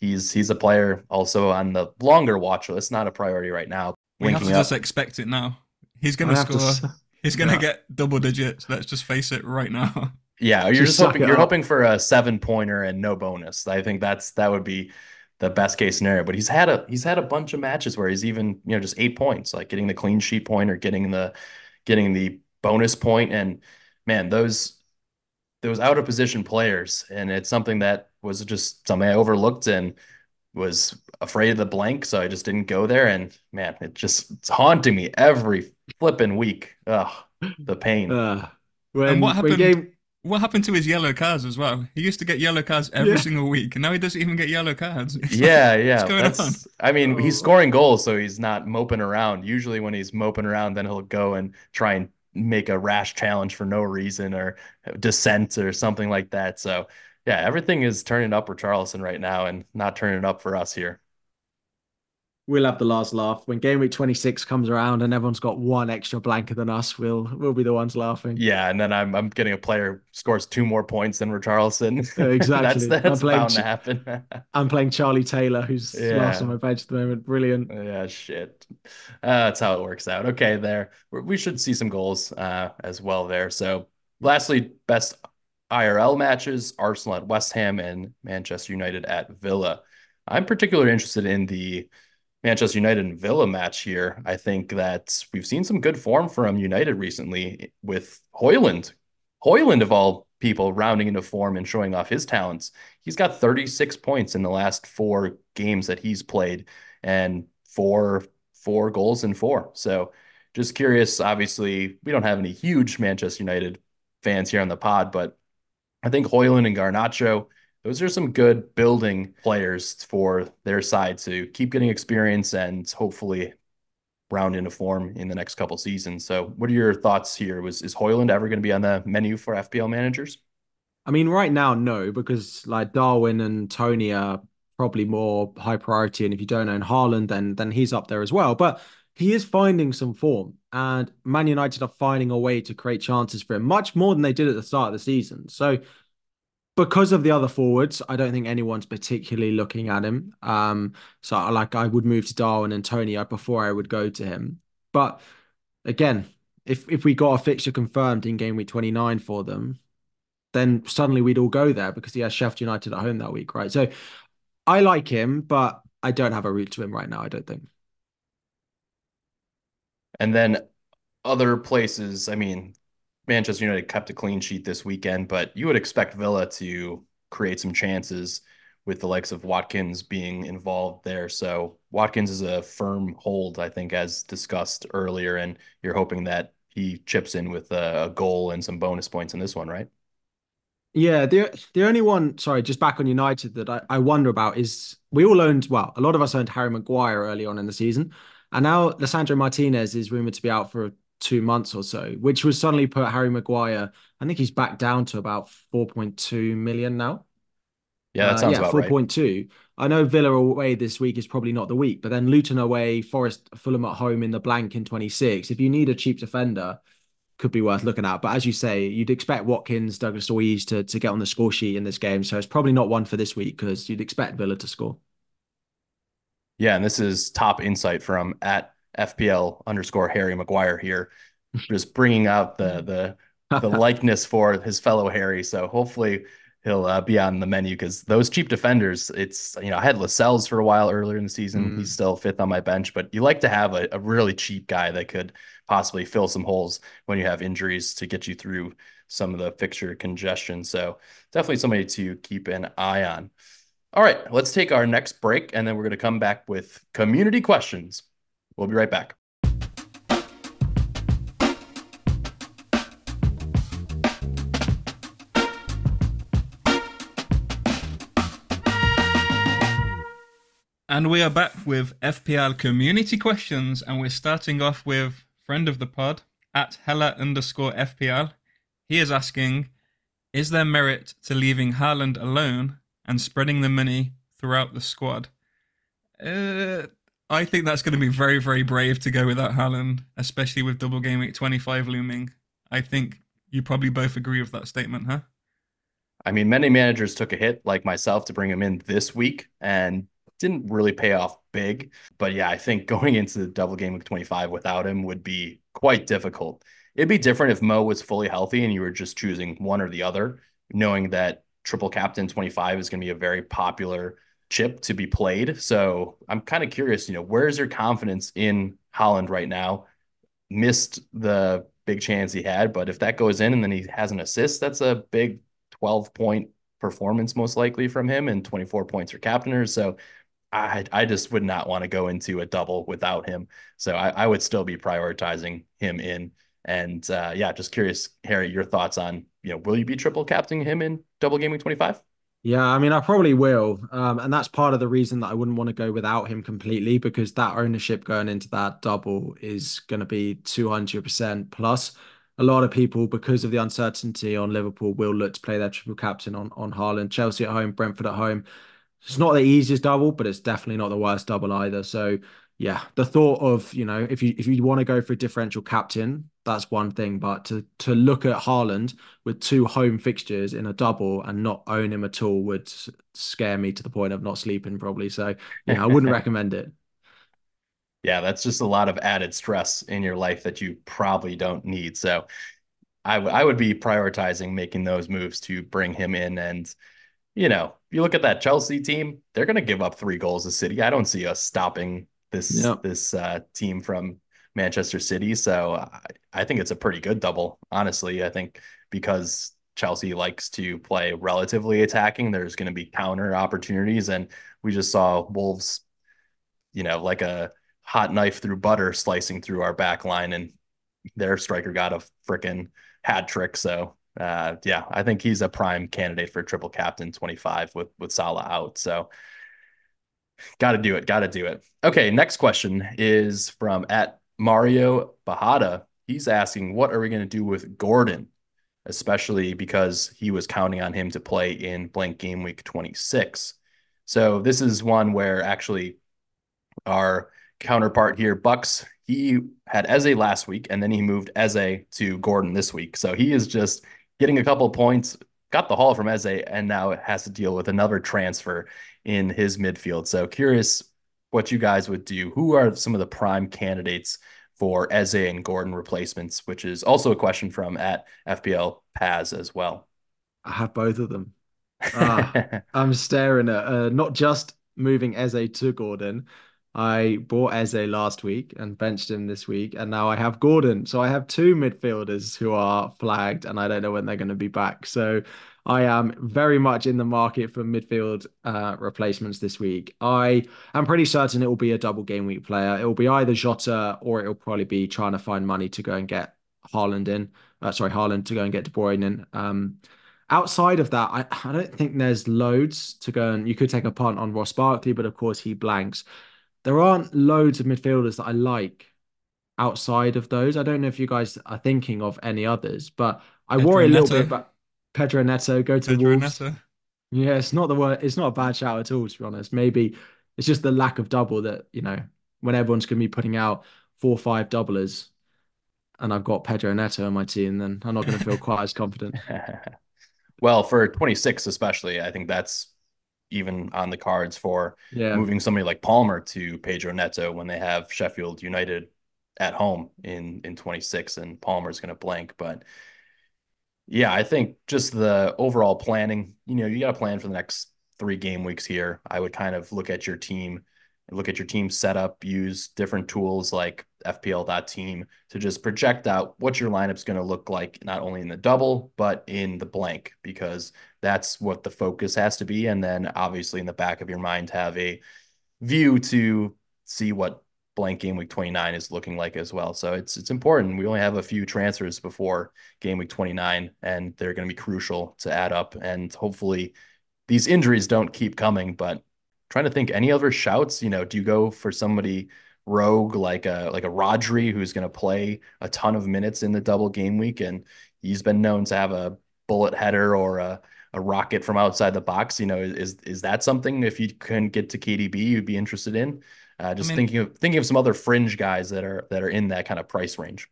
Speaker 1: he's he's a player also on the longer watch list, not a priority right now.
Speaker 2: We have to
Speaker 1: up.
Speaker 2: just expect it now. He's going to
Speaker 3: have to
Speaker 2: score. He's going to
Speaker 3: Yeah.
Speaker 2: get double digits. Let's just face it right now.
Speaker 1: Yeah, you're
Speaker 3: Just
Speaker 1: just hoping you're
Speaker 3: up.
Speaker 1: hoping for a seven pointer and no bonus. I think that's that would be the best case scenario. But he's had a he's had a bunch of matches where he's even, you know, just eight points, like getting the clean sheet point or getting the getting the bonus point. And man, those those out of position players, and it's something that was just something I overlooked and was afraid of the blank, so I just didn't go there. And man, it just it's haunting me every flipping week. Ugh, the pain.
Speaker 3: Uh, when,
Speaker 2: And what
Speaker 3: when
Speaker 2: happened-
Speaker 3: game
Speaker 2: What happened to his yellow cards as well? He used to get yellow cards every
Speaker 3: Yeah.
Speaker 2: single week, and now he doesn't even get yellow cards. [LAUGHS] It's like,
Speaker 1: Yeah, yeah.
Speaker 2: what's going
Speaker 1: That's, I mean, he's
Speaker 3: Oh.
Speaker 1: scoring goals, so he's not moping around. Usually, when he's moping around, then he'll go and try and make a rash challenge for no reason or dissent or something like that. So, yeah, everything is turning up for Richarlison right now and not turning up for us here.
Speaker 3: We'll have the last laugh when game week 26 comes around and everyone's got one extra blanker than us. We'll we'll be the ones laughing.
Speaker 1: Yeah, and then I'm I'm getting a player who scores two more points than Richarlison. [LAUGHS]
Speaker 3: Exactly.
Speaker 1: That's
Speaker 3: I'm playing
Speaker 1: bound to happen.
Speaker 3: I'm playing Charlie Taylor, who's [LAUGHS]
Speaker 1: Yeah.
Speaker 3: last on my bench at the moment. Brilliant.
Speaker 1: Yeah, shit. Uh, that's how it works out. Okay, there. We should see some goals uh, as well there. So, lastly, best IRL matches Arsenal at West Ham and Manchester United at Villa. I'm particularly interested in the Manchester United and Villa match here. I think that we've seen some good form from United recently with Højlund. Højlund, of all people, rounding into form and showing off his talents. He's got 36 points in the last four games that he's played and four four goals in four. So just curious. Obviously, we don't have any huge Manchester United fans here on the pod, but I think Højlund and Garnacho those are some good building players for their side to keep getting experience and hopefully round into form in the next couple seasons. So, what are your thoughts here? Was is Højlund ever going to be on the menu for FPL managers?
Speaker 3: I mean, right now, no, because like Darwin and Toney are probably more high priority, and if you don't own Haaland, then then he's up there as well. But he is finding some form, and Man United are finding a way to create chances for him, much more than they did at the start of the season. So because of the other forwards, I don't think anyone's particularly looking at him. Um, so like I would move to Darwin and Toney before I would go to him. But again, if if we got a fixture confirmed in game week 29 for them, then suddenly we'd all go there because he has Sheffield United at home that week, right? So I like him, but I don't have a route to him right now, I don't think.
Speaker 1: And then other places, I mean, Manchester United kept a clean sheet this weekend, but you would expect Villa to create some chances with the likes of Watkins being involved there. So Watkins is a firm hold, I think, as discussed earlier, and you're hoping that he chips in with a, goal and some bonus points in this one, right?
Speaker 3: Yeah, the the only one, sorry, just back on United that I, I wonder about is we all owned, well, a lot of us owned Harry Maguire early on in the season. And now Lisandro Martinez is rumored to be out for two months or so, which was suddenly put Harry Maguire. I think he's back down to about 4.2 million now.
Speaker 1: Yeah, that uh, sounds uh, yeah, about 4.2.
Speaker 3: Right. I know Villa away this week is probably not the week, but then Luton away, Forest, Fulham at home in the blank in 26. If you need a cheap defender, could be worth looking at. But as you say, you'd expect Watkins, Douglas Luiz to, to get on the score sheet in this game. So it's probably not one for this week because you'd expect Villa to score.
Speaker 1: Yeah, and this is top insight from at FPL underscore Harry Maguire here, [LAUGHS] just bringing out the the [LAUGHS] the likeness for his fellow Harry. So hopefully he'll uh, be on the menu because those cheap defenders, it's you know I had Lascelles for a while earlier in the season. Mm. He's still fifth on my bench, but you like to have a, a really cheap guy that could possibly fill some holes when you have injuries to get you through some of the fixture congestion. So definitely somebody to keep an eye on. All right, let's take our next break and then we're going to come back with community questions. We'll be right back.
Speaker 2: And we are back with FPL community questions, and we're starting off with friend of the pod at Hella underscore FPL. He is asking, is there merit to leaving Haaland alone and spreading the money throughout the squad? Uh, I think that's going to be very, very brave to go without Haaland, especially with double game week 25 looming. I think you probably both agree with that statement, huh?
Speaker 1: I mean, many managers took a hit, like myself, to bring him in this week and didn't really pay off big. But yeah, I think going into the double game week 25 without him would be quite difficult. It'd be different if Mo was fully healthy and you were just choosing one or the other, knowing that triple captain 25 is going to be a very popular chip to be played. So I'm kind of curious, you know, where is your confidence in Haaland right now? Missed the big chance he had, but if that goes in and then he has an assist, that's a big 12 point performance most likely from him and 24 points for captainers. So I I just would not want to go into a double without him. So I, I would still be prioritizing him in. And uh, yeah, just curious, Harry, your thoughts on, you know, will you be triple captaining him in double gaming 25?
Speaker 3: Yeah, I mean, I probably will. Um, and that's part of the reason that I wouldn't want to go without him completely because that ownership going into that double is going to be 200% plus. A lot of people, because of the uncertainty on Liverpool, will look to play their triple captain on, on Haaland. Chelsea at home, Brentford at home. It's not the easiest double, but it's definitely not the worst double either. So yeah, the thought of you know if you if you want to go for a differential captain, that's one thing. But to to look at Haaland with two home fixtures in a double and not own him at all would scare me to the point of not sleeping probably. So yeah, I wouldn't [LAUGHS] recommend it.
Speaker 1: Yeah, that's just a lot of added stress in your life that you probably don't need. So I, I would be prioritizing making those moves to bring him in and you know, you look at that Chelsea team, they're going to give up three goals to City. I don't see us stopping this yep. this uh, team from Manchester City. So I, I think it's a pretty good double, honestly. I think because Chelsea likes to play relatively attacking, there's going to be counter opportunities, and we just saw Wolves, you know, like a hot knife through butter slicing through our back line, and their striker got a freaking hat trick. So uh, yeah, I think he's a prime candidate for triple captain 25 with with Salah out. So got to do it. Got to do it. Okay, next question is from at Mario Bahada. He's asking, what are we going to do with Gordon, especially because he was counting on him to play in blank game week 26. So this is one where actually our counterpart here, Bucks, he had Eze last week and then he moved Eze to Gordon this week. So he is just getting a couple points, got the haul from Eze, and now it has to deal with another transfer in his midfield. So curious what you guys would do. Who are some of the prime candidates for Eze and Gordon replacements, which is also a question from at FPL Paz as well.
Speaker 3: I have both of them. [LAUGHS] Ah, I'm staring at uh, not just moving Eze to Gordon, I bought Eze last week and benched him this week, and now I have Gordon. So I have two midfielders who are flagged, and I don't know when they're going to be back. So I am very much in the market for midfield uh, replacements this week. I am pretty certain it will be a double game week player. It will be either Jota or it will probably be trying to find money to go and get Haaland in. Uh, sorry, Haaland to go and get De Bruyne in. Um, outside of that, I, I don't think there's loads to go and you could take a punt on Ross Barkley, but of course he blanks there aren't loads of midfielders that I like outside of those. I don't know if you guys are thinking of any others, but I Pedro worry a little Neto. bit about Pedro Neto. Go to Pedro Wolves. Neto. Yeah, it's not the word. It's not a bad shout at all, to be honest. Maybe it's just the lack of double that you know when everyone's going to be putting out four or five doublers, and I've got Pedro Neto in my team, then I'm not going to feel quite as confident. [LAUGHS]
Speaker 1: well, for 26 especially, I think that's even on the cards for yeah. moving somebody like Palmer to Pedro Neto when they have Sheffield United at home in in 26 and Palmer's going to blank but yeah I think just the overall planning you know you got to plan for the next 3 game weeks here I would kind of look at your team look at your team setup, use different tools like FPL.team to just project out what your lineup's going to look like, not only in the double, but in the blank, because that's what the focus has to be. And then obviously in the back of your mind, have a view to see what blank game week 29 is looking like as well. So it's it's important. We only have a few transfers before game week 29 and they're going to be crucial to add up and hopefully these injuries don't keep coming, but trying to think any other shouts. You know, do you go for somebody rogue like a like a Rodri who's going to play a ton of minutes in the double game week, and he's been known to have a bullet header or a a rocket from outside the box. You know, is is that something if you couldn't get to KDB, you'd be interested in? Uh, just I mean, thinking of thinking of some other fringe guys that are that are in that kind of price range.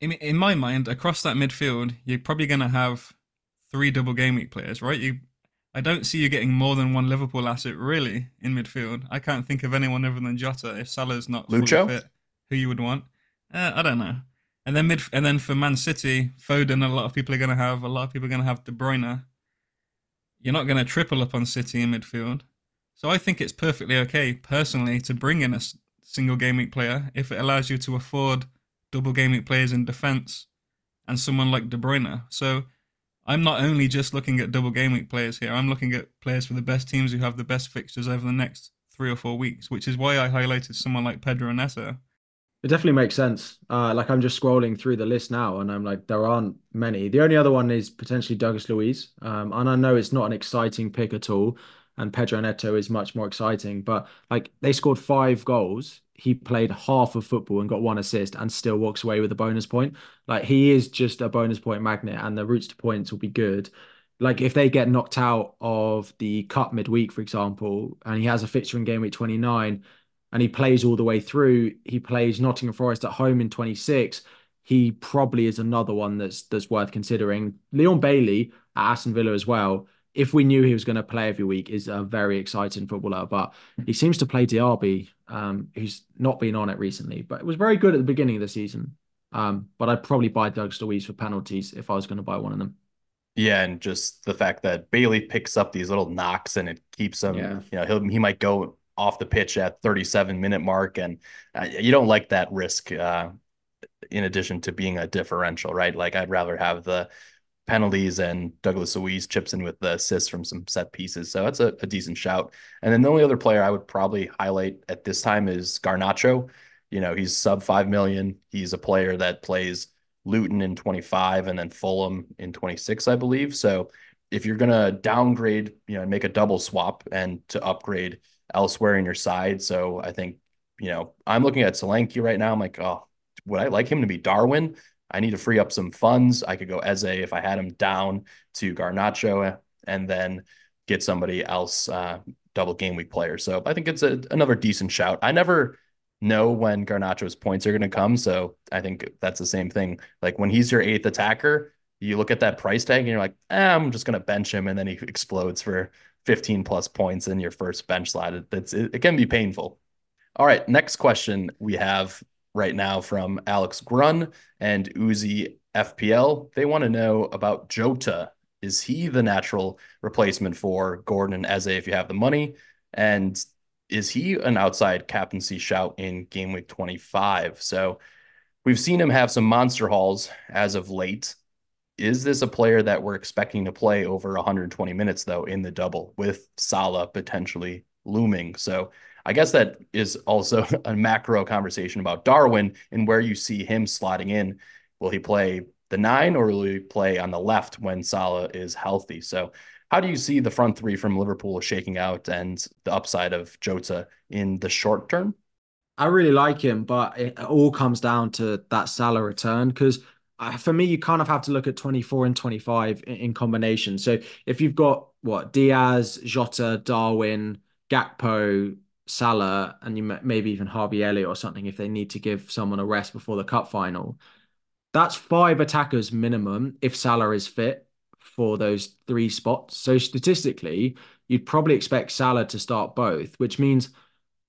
Speaker 2: In, in my mind, across that midfield, you're probably going to have three double game week players, right? You I don't see you getting more than one Liverpool asset really in midfield. I can't think of anyone other than Jota if Salah's not Lucho? fit. Who you would want? Uh, I don't know. And then mid, and then for Man City, Foden. A lot of people are going to have. A lot of people are going to have De Bruyne. You're not going to triple up on City in midfield. So I think it's perfectly okay, personally, to bring in a single game week player if it allows you to afford double game week players in defence and someone like De Bruyne. So I'm not only just looking at double game week players here. I'm looking at players for the best teams who have the best fixtures over the next three or four weeks, which is why I highlighted someone like Pedro Neto.
Speaker 3: It definitely makes sense. Uh, like I'm just scrolling through the list now, and I'm like, there aren't many. The only other one is potentially Douglas Luiz, um, and I know it's not an exciting pick at all. And Pedro Neto is much more exciting, but like they scored five goals he played half of football and got one assist and still walks away with a bonus point. Like he is just a bonus point magnet and the routes to points will be good. Like if they get knocked out of the cup midweek, for example, and he has a fixture in game week 29 and he plays all the way through, he plays Nottingham Forest at home in 26. He probably is another one that's that's worth considering. Leon Bailey at Aston Villa as well if we knew he was going to play every week, is a very exciting footballer. But he seems to play Diaby, um, who's not been on it recently, but it was very good at the beginning of the season. Um, but I'd probably buy Doug Luiz for penalties if I was going to buy one of them.
Speaker 1: Yeah, and just the fact that Bailey picks up these little knocks and it keeps him,
Speaker 3: Yeah.
Speaker 1: you know, he'll he might go off the pitch at 37 minute mark and uh, you don't like that risk uh, in addition to being a differential, right? Like I'd rather have the penalties and Douglas Luiz chips in with the assists from some set pieces. So that's a, a decent shout. And then the only other player I would probably highlight at this time is Garnacho. You know, he's sub 5 million. He's a player that plays Luton in 25 and then Fulham in 26, I believe. So if you're going to downgrade, you know, make a double swap and to upgrade elsewhere in your side. So I think, you know, I'm looking at Solanke right now. I'm like, oh, would I like him to be Darwin? I need to free up some funds. I could go Eze if I had him down to Garnacho and then get somebody else uh, double game week player. So I think it's a, another decent shout. I never know when Garnacho's points are going to come. So I think that's the same thing. Like when he's your eighth attacker, you look at that price tag and you're like, eh, I'm just going to bench him. And then he explodes for 15 plus points in your first bench slot. It, it's, it, it can be painful. All right. Next question we have right now from Alex Grun and Uzi FPL. They want to know about Jota. Is he the natural replacement for Gordon and Eze if you have the money? And is he an outside captaincy shout in game week 25? So we've seen him have some monster hauls as of late. Is this a player that we're expecting to play over 120 minutes, though, in the double with Salah potentially looming? So I guess that is also [LAUGHS] a macro conversation about Darwin and where you see him slotting in. Will he play the nine or will he play on the left when Salah is healthy? So, how do you see the front three from Liverpool shaking out and the upside of Jota in the short term?
Speaker 3: I really like him, but it all comes down to that Salah return because uh, for me, you kind of have to look at 24 and 25 in, in combination. So if you've got what Diaz, Jota, Darwin, Gakpo, Salah, and you maybe even Harvey Elliott or something if they need to give someone a rest before the cup final. That's five attackers minimum if Salah is fit for those three spots. So statistically, you'd probably expect Salah to start both, which means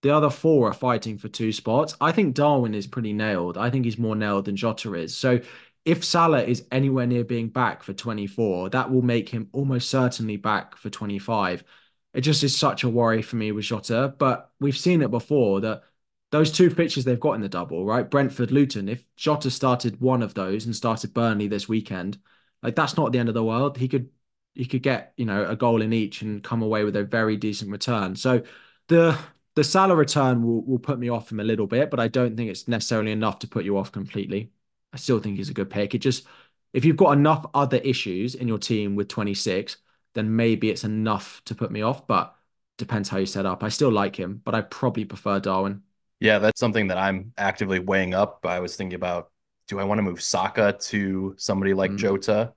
Speaker 3: the other four are fighting for two spots. I think Darwin is pretty nailed. I think he's more nailed than Jota is. So if Salah is anywhere near being back for 24, that will make him almost certainly back for 25. It just is such a worry for me with Jota, but we've seen it before that those two pitches they've got in the double, right? Brentford, Luton. If Jota started one of those and started Burnley this weekend, like that's not the end of the world. He could he could get you know a goal in each and come away with a very decent return. So the the Salah return will will put me off him a little bit, but I don't think it's necessarily enough to put you off completely. I still think he's a good pick. It just if you've got enough other issues in your team with 26 then maybe it's enough to put me off. But depends how you set up. I still like him, but I probably prefer Darwin.
Speaker 1: Yeah, that's something that I'm actively weighing up. I was thinking about do I want to move Saka to somebody like mm. Jota?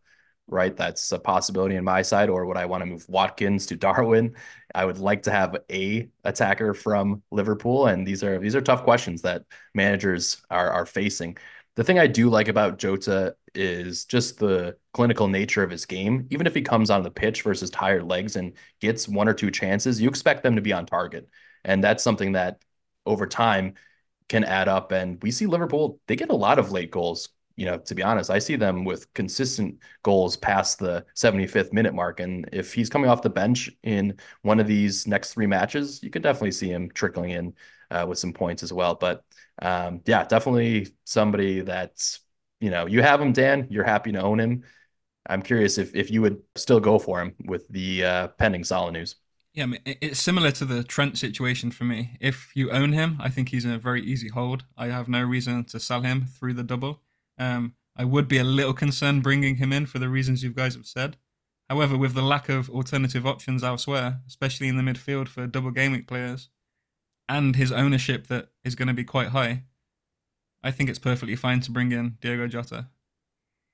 Speaker 1: Right, that's a possibility in my side, or would I want to move Watkins to Darwin? I would like to have a attacker from Liverpool, and these are these are tough questions that managers are are facing. The thing I do like about Jota is just the clinical nature of his game. Even if he comes on the pitch versus tired legs and gets one or two chances, you expect them to be on target. And that's something that over time can add up. And we see Liverpool, they get a lot of late goals. You know, to be honest, I see them with consistent goals past the 75th minute mark. And if he's coming off the bench in one of these next three matches, you can definitely see him trickling in uh, with some points as well. But um, yeah, definitely somebody that's you know you have him, Dan. You're happy to own him. I'm curious if if you would still go for him with the uh, pending Salah news.
Speaker 2: Yeah, it's similar to the Trent situation for me. If you own him, I think he's in a very easy hold. I have no reason to sell him through the double. Um, I would be a little concerned bringing him in for the reasons you guys have said. However, with the lack of alternative options elsewhere, especially in the midfield for double week players, and his ownership that is going to be quite high, I think it's perfectly fine to bring in Diogo Jota.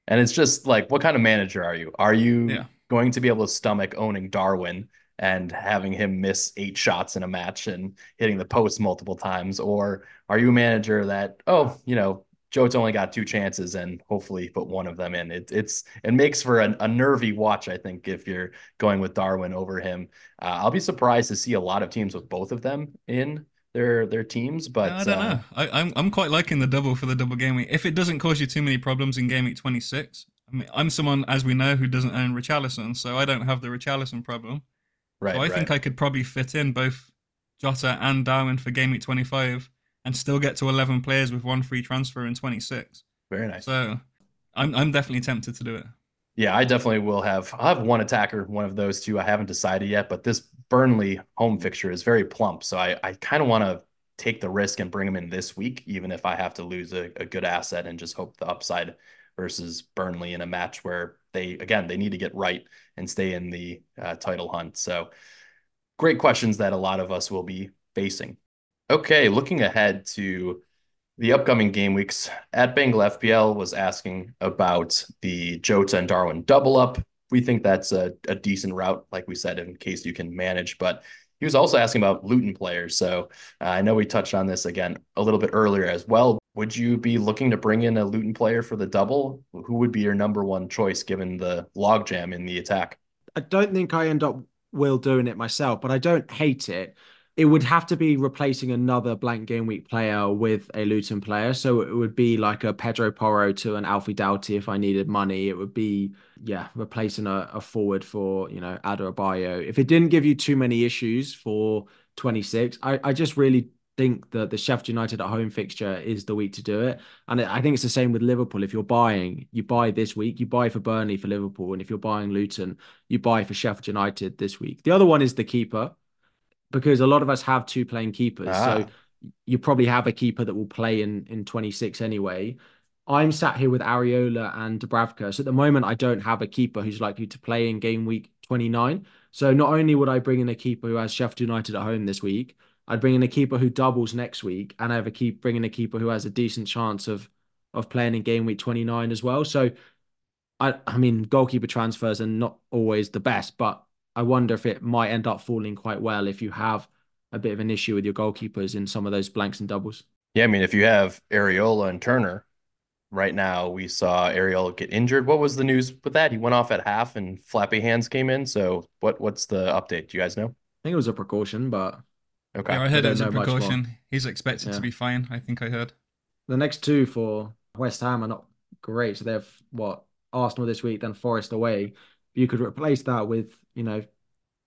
Speaker 1: And it's just like, what kind of manager are you? Are you yeah. going to be able to stomach owning Darwin and having him miss eight shots in a match and hitting the post multiple times? Or are you a manager that, oh, you know, Joe's only got two chances and hopefully put one of them in. It, it's it makes for a, a nervy watch, I think, if you're going with Darwin over him. Uh, I'll be surprised to see a lot of teams with both of them in their their teams, but
Speaker 2: I don't uh, know. I, am I'm, I'm quite liking the double for the double game week. If it doesn't cause you too many problems in game week 26, I mean, I'm someone, as we know, who doesn't own Richarlison, so I don't have the Richarlison problem.
Speaker 1: Right.
Speaker 2: so I
Speaker 1: right.
Speaker 2: think I could probably fit in both Jota and Darwin for game week 25 and still get to 11 players with one free transfer in 26.
Speaker 1: Very nice.
Speaker 2: So I'm, I'm definitely tempted to do it.
Speaker 1: Yeah, I definitely will have. I'll have one attacker, one of those two. I haven't decided yet, but this Burnley home fixture is very plump. So I, I kind of want to take the risk and bring him in this week, even if I have to lose a, a good asset and just hope the upside versus Burnley in a match where they, again, they need to get right and stay in the uh, title hunt. So great questions that a lot of us will be facing. Okay, looking ahead to the upcoming game weeks at Bengal FPL was asking about the Jota and Darwin double up. We think that's a, a decent route, like we said, in case you can manage. But he was also asking about Luton players. So uh, I know we touched on this again a little bit earlier as well. Would you be looking to bring in a Luton player for the double? Who would be your number one choice given the logjam in the attack?
Speaker 3: I don't think I end up will doing it myself, but I don't hate it. It would have to be replacing another blank game week player with a Luton player. So it would be like a Pedro Porro to an Alfie Doughty if I needed money. It would be, yeah, replacing a, a forward for, you know, Adebayo. If it didn't give you too many issues for 26, I, I just really think that the Sheffield United at home fixture is the week to do it. And I think it's the same with Liverpool. If you're buying, you buy this week, you buy for Burnley for Liverpool. And if you're buying Luton, you buy for Sheffield United this week. The other one is the keeper because a lot of us have two playing keepers. Ah. So you probably have a keeper that will play in in 26 anyway. I'm sat here with Areola and Dubravka. So at the moment, I don't have a keeper who's likely to play in game week 29. So not only would I bring in a keeper who has Sheffield United at home this week, I'd bring in a keeper who doubles next week, and I have a keep bringing a keeper who has a decent chance of of playing in game week 29 as well. So I I mean goalkeeper transfers are not always the best, but I wonder if it might end up falling quite well if you have a bit of an issue with your goalkeepers in some of those blanks and doubles.
Speaker 1: Yeah, I mean, if you have Areola and Turner, right now we saw Areola get injured. What was the news with that? He went off at half and Flappy Hands came in. So what what's the update? Do you guys know?
Speaker 3: I think it was a precaution, but
Speaker 2: okay. Yeah, I heard it was a precaution. He's expected yeah. to be fine. I think I heard.
Speaker 3: The next two for West Ham are not great. So they have what Arsenal this week, then Forest away. You could replace that with you know,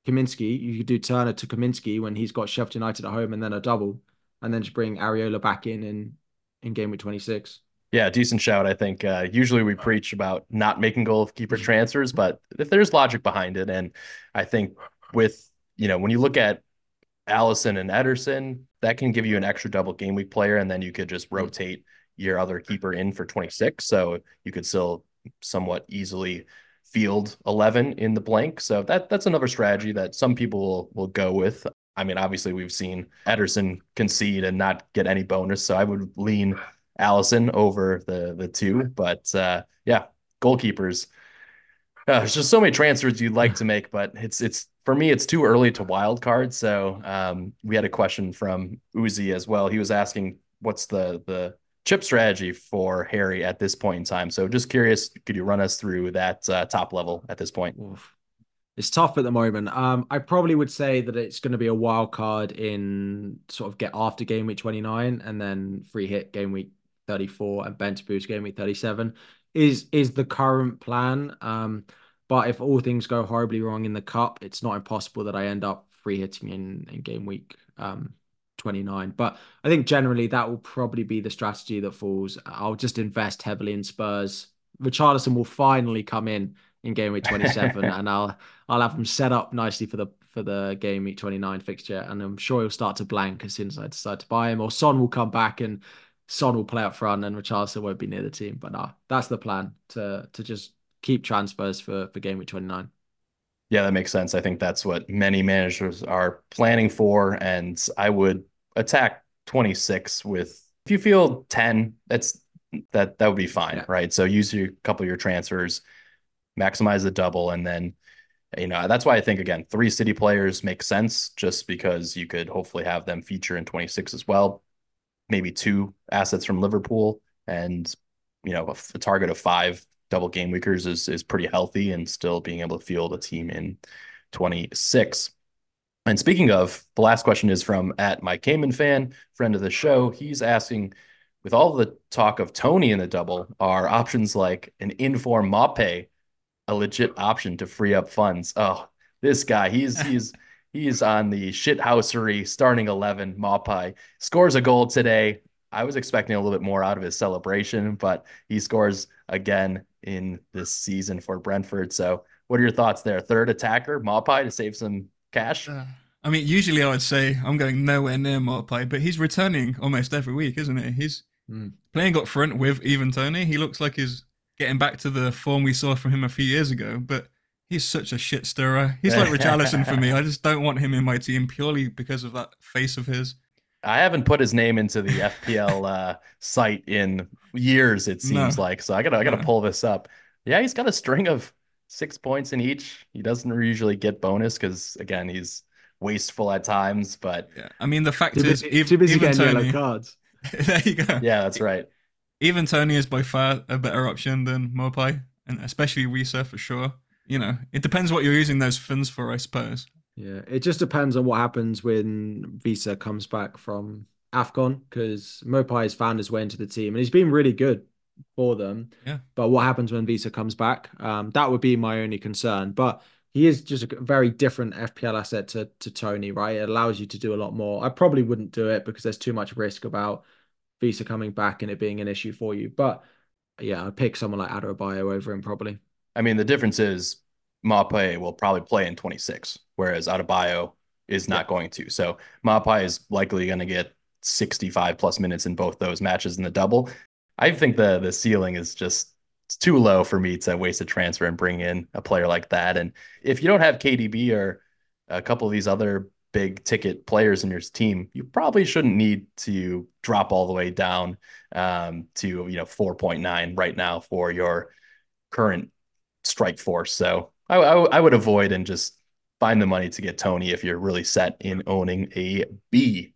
Speaker 3: Kaminski. you could do Turner to Kaminski when he's got Sheffield United at home and then a double, and then just bring Areola back in in, in game week 26.
Speaker 1: Yeah, decent shout. I think uh, usually we preach about not making goalkeeper transfers, but if there's logic behind it, and I think with you know when you look at Alisson and Ederson, that can give you an extra double game week player, and then you could just rotate your other keeper in for 26, so you could still somewhat easily field 11 in the blank. So that that's another strategy that some people will, will go with. I mean, obviously we've seen Ederson concede and not get any bonus, so I would lean Alisson over the the two. But uh, yeah, goalkeepers. Uh, there's just so many transfers you'd like to make, but it's it's for me it's too early to wild card. So um, we had a question from Uzi as well. He was asking what's the the chip strategy for Harry at this point in time. So just curious, could you run us through that uh, top level at this point? Oof.
Speaker 3: It's tough at the moment. Um, I probably would say that it's going to be a wild card in sort of get after game week 29 and then free hit game week 34 and bench boost game week 37 is is the current plan. Um, but if all things go horribly wrong in the cup, it's not impossible that I end up free hitting in, in game week um, 29. But I think generally that will probably be the strategy that falls. I'll just invest heavily in Spurs. Richarlison will finally come in in game week 27 [LAUGHS] and I'll I'll have him set up nicely for the for the game week 29 fixture and I'm sure he'll start to blank as soon as I decide to buy him or Son will come back and Son will play up front and Richarlison won't be near the team but no that's the plan to to just keep transfers for for game week 29
Speaker 1: yeah that makes sense I think that's what many managers are planning for and I would attack 26 with if you feel 10 that's that that would be fine yeah. right? So use your couple of your transfers maximize the double and then you know that's why i think again three city players make sense just because you could hopefully have them feature in 26 as well. Maybe two assets from liverpool and you know a, a target of five double game weekers is is pretty healthy and still being able to field a team in 26 and speaking of, the last question is from at my Cayman fan, friend of the show. He's asking, with all the talk of Toney in the double, are options like an inform Maupay a legit option to free up funds? Oh, this guy, he's [LAUGHS] he's he's on the shithousery starting 11 Maupay. Scores a goal today. I was expecting a little bit more out of his celebration, but he scores again in this season for Brentford. So, what are your thoughts there? Third attacker, Maupay, to save some cash? Uh,
Speaker 2: I mean, usually I would say I'm going nowhere near Maupay, but he's returning almost every week, isn't he? He's mm. playing up front with even Toney. He looks like he's getting back to the form we saw from him a few years ago, but he's such a shit stirrer. He's like Richarlison for me. I just don't want him in my team purely because of that face of his.
Speaker 1: I haven't put his name into the FPL uh, site in years. It seems no. like so. I gotta I gotta pull this up. Yeah, he's got a string of six points in each. He doesn't usually get bonus because again he's wasteful at times. But
Speaker 2: yeah, I mean the fact too
Speaker 3: is,
Speaker 2: busy,
Speaker 3: even, too busy even getting Toney, cards.
Speaker 2: there you go.
Speaker 1: Yeah, that's right.
Speaker 2: Even Toney is by far a better option than Maupay, and especially Wissa for sure. You know, it depends what you're using those fins for, I suppose.
Speaker 3: Yeah, it just depends on what happens when Wissa comes back from AFCON because Maupay has found his way into the team and he's been really good for them.
Speaker 2: Yeah.
Speaker 3: But what happens when Wissa comes back? Um, that would be my only concern. But he is just a very different FPL asset to, to Toney, right? It allows you to do a lot more. I probably wouldn't do it because there's too much risk about Wissa coming back and it being an issue for you. But yeah, I'd pick someone like Adebayo over him probably.
Speaker 1: I mean, the difference is Maupay will probably play in 26, whereas Adebayo is not yeah. going to. So Maupay is likely going to get 65 plus minutes in both those matches in the double. I think the the ceiling is just it's too low for me to waste a transfer and bring in a player like that. And if you don't have KDB or a couple of these other big ticket players in your team, you probably shouldn't need to drop all the way down um, to you know 4.9 right now for your current strike force. So I, I, I would avoid and just find the money to get Toney if you're really set in owning a B.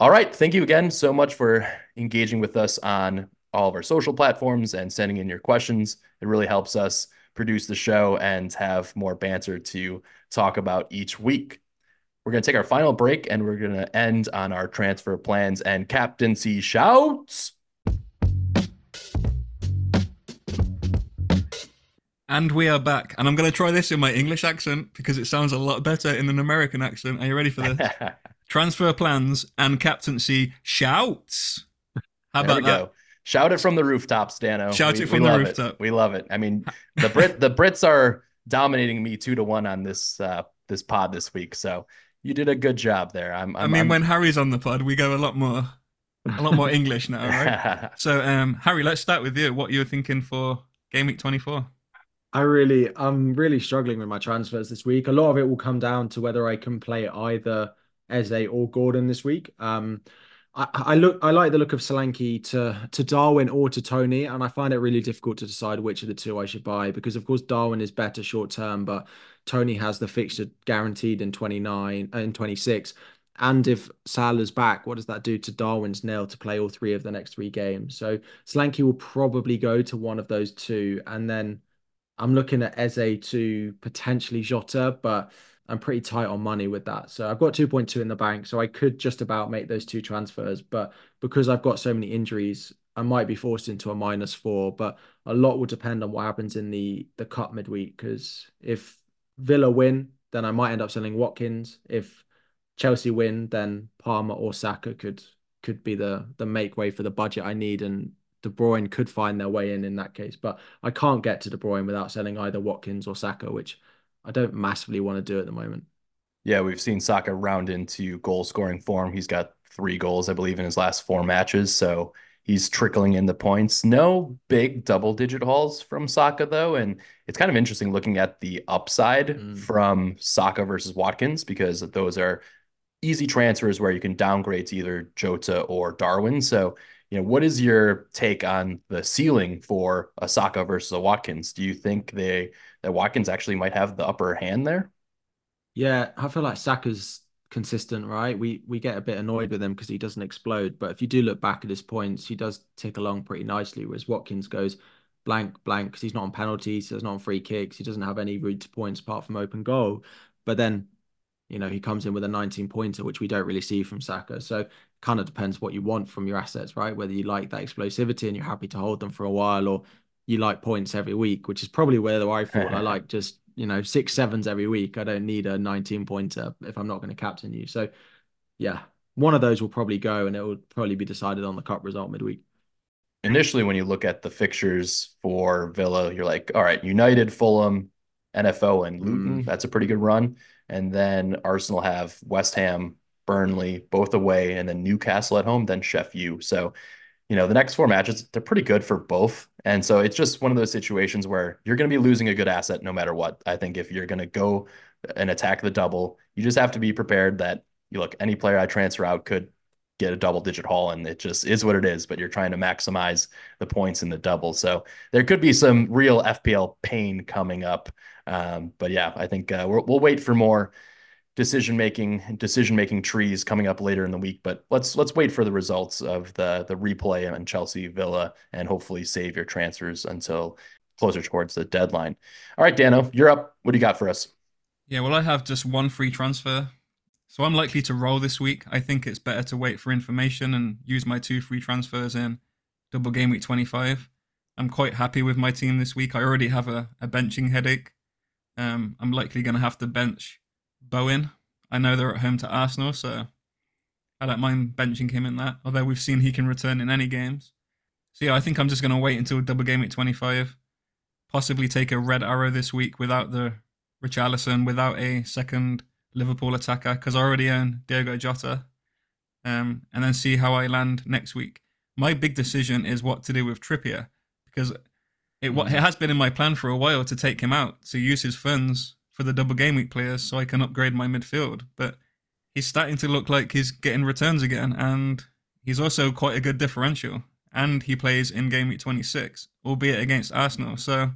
Speaker 1: All right. Thank you again so much for engaging with us on all of our social platforms and sending in your questions. It really helps us produce the show and have more banter to talk about each week. We're going to take our final break and we're going to end on our transfer plans and captaincy shouts.
Speaker 2: And we are back. And I'm going to try this in my English accent because it sounds a lot better in an American accent. Are you ready for this? [LAUGHS] Transfer plans and captaincy shouts.
Speaker 1: How about that? Go. Shout it from the rooftops, Dano.
Speaker 2: Shout we, it from the rooftop.
Speaker 1: It. We love it. I mean, the Brit the Brits are dominating me two to one on this uh, this pod this week. So you did a good job there. I'm, I'm
Speaker 2: i mean,
Speaker 1: I'm...
Speaker 2: when Harry's on the pod, we go a lot more a lot more English now, right? [LAUGHS] so, um, Harry, let's start with you. What you were thinking for game week 24?
Speaker 3: I really, I'm really struggling with my transfers this week. A lot of it will come down to whether I can play either Eze or Gordon this week. Um, I, I look, I like the look of Solanke to to Darwin or to Toney, and I find it really difficult to decide which of the two I should buy because, of course, Darwin is better short term, but Toney has the fixture guaranteed in 29 and uh, 26. And if Salah's back, what does that do to Darwin's nail to play all three of the next three games? So Solanke will probably go to one of those two, and then I'm looking at Eze to potentially Jota, but I'm pretty tight on money with that. So I've got 2.2 in the bank, so I could just about make those two transfers. But because I've got so many injuries, I might be forced into a minus four. But a lot will depend on what happens in the the cut midweek. Because if Villa win, then I might end up selling Watkins. If Chelsea win, then Palmer or Saka could could be the the make way for the budget I need and De Bruyne could find their way in in that case. But I can't get to De Bruyne without selling either Watkins or Saka, which I don't massively want to do it at the moment.
Speaker 1: Yeah, we've seen Saka round into goal scoring form. He's got three goals, I believe, in his last four matches. So he's trickling in the points. No big double digit hauls from Saka, though. And it's kind of interesting looking at the upside mm. from Saka versus Watkins because those are easy transfers where you can downgrade to either Jota or Darwin. So you know, what is your take on the ceiling for a Saka versus a Watkins? Do you think they that Watkins actually might have the upper hand there?
Speaker 3: Yeah, I feel like Saka's consistent, right? We we get a bit annoyed with him because he doesn't explode, but if you do look back at his points, he does tick along pretty nicely. Whereas Watkins goes blank blank because he's not on penalties, he's not on free kicks, he doesn't have any route to points apart from open goal. But then you know, he comes in with a 19 pointer, which we don't really see from Saka. So kind of depends what you want from your assets, right? Whether you like that explosivity and you're happy to hold them for a while, or you like points every week, which is probably where I [LAUGHS] fall. I like just you know six sevens every week. I don't need a 19 pointer if I'm not going to captain you. So yeah, one of those will probably go, and it will probably be decided on the cup result midweek.
Speaker 1: Initially, when you look at the fixtures for Villa, you're like, all right, United, Fulham, NFO, and Luton. Mm. That's a pretty good run. And then Arsenal have West Ham, Burnley, both away, and then Newcastle at home, then Sheff U. So, you know, the next four matches, they're pretty good for both. And so it's just one of those situations where you're going to be losing a good asset no matter what. I think if you're going to go and attack the double, you just have to be prepared that you look, any player I transfer out could get a double digit haul and it just is what it is but you're trying to maximize the points in the double so there could be some real fpl pain coming up um, but yeah i think uh, we will wait for more decision making decision making trees coming up later in the week but let's let's wait for the results of the the replay and chelsea villa and hopefully save your transfers until closer towards the deadline all right dano you're up what do you got for us
Speaker 2: yeah well i have just one free transfer so I'm likely to roll this week. I think it's better to wait for information and use my two free transfers in double game week 25. I'm quite happy with my team this week. I already have a, a benching headache. Um, I'm likely going to have to bench Bowen. I know they're at home to Arsenal, so I don't mind benching him in that. Although we've seen he can return in any games. So yeah, I think I'm just going to wait until double game at 25. Possibly take a red arrow this week without the Richarlison, without a second Liverpool attacker because I already own Diogo Jota, um, and then see how I land next week. My big decision is what to do with Trippier because it, it has been in my plan for a while to take him out to use his funds for the double game week players so I can upgrade my midfield. But he's starting to look like he's getting returns again, and he's also quite a good differential. And he plays in game week 26, albeit against Arsenal. So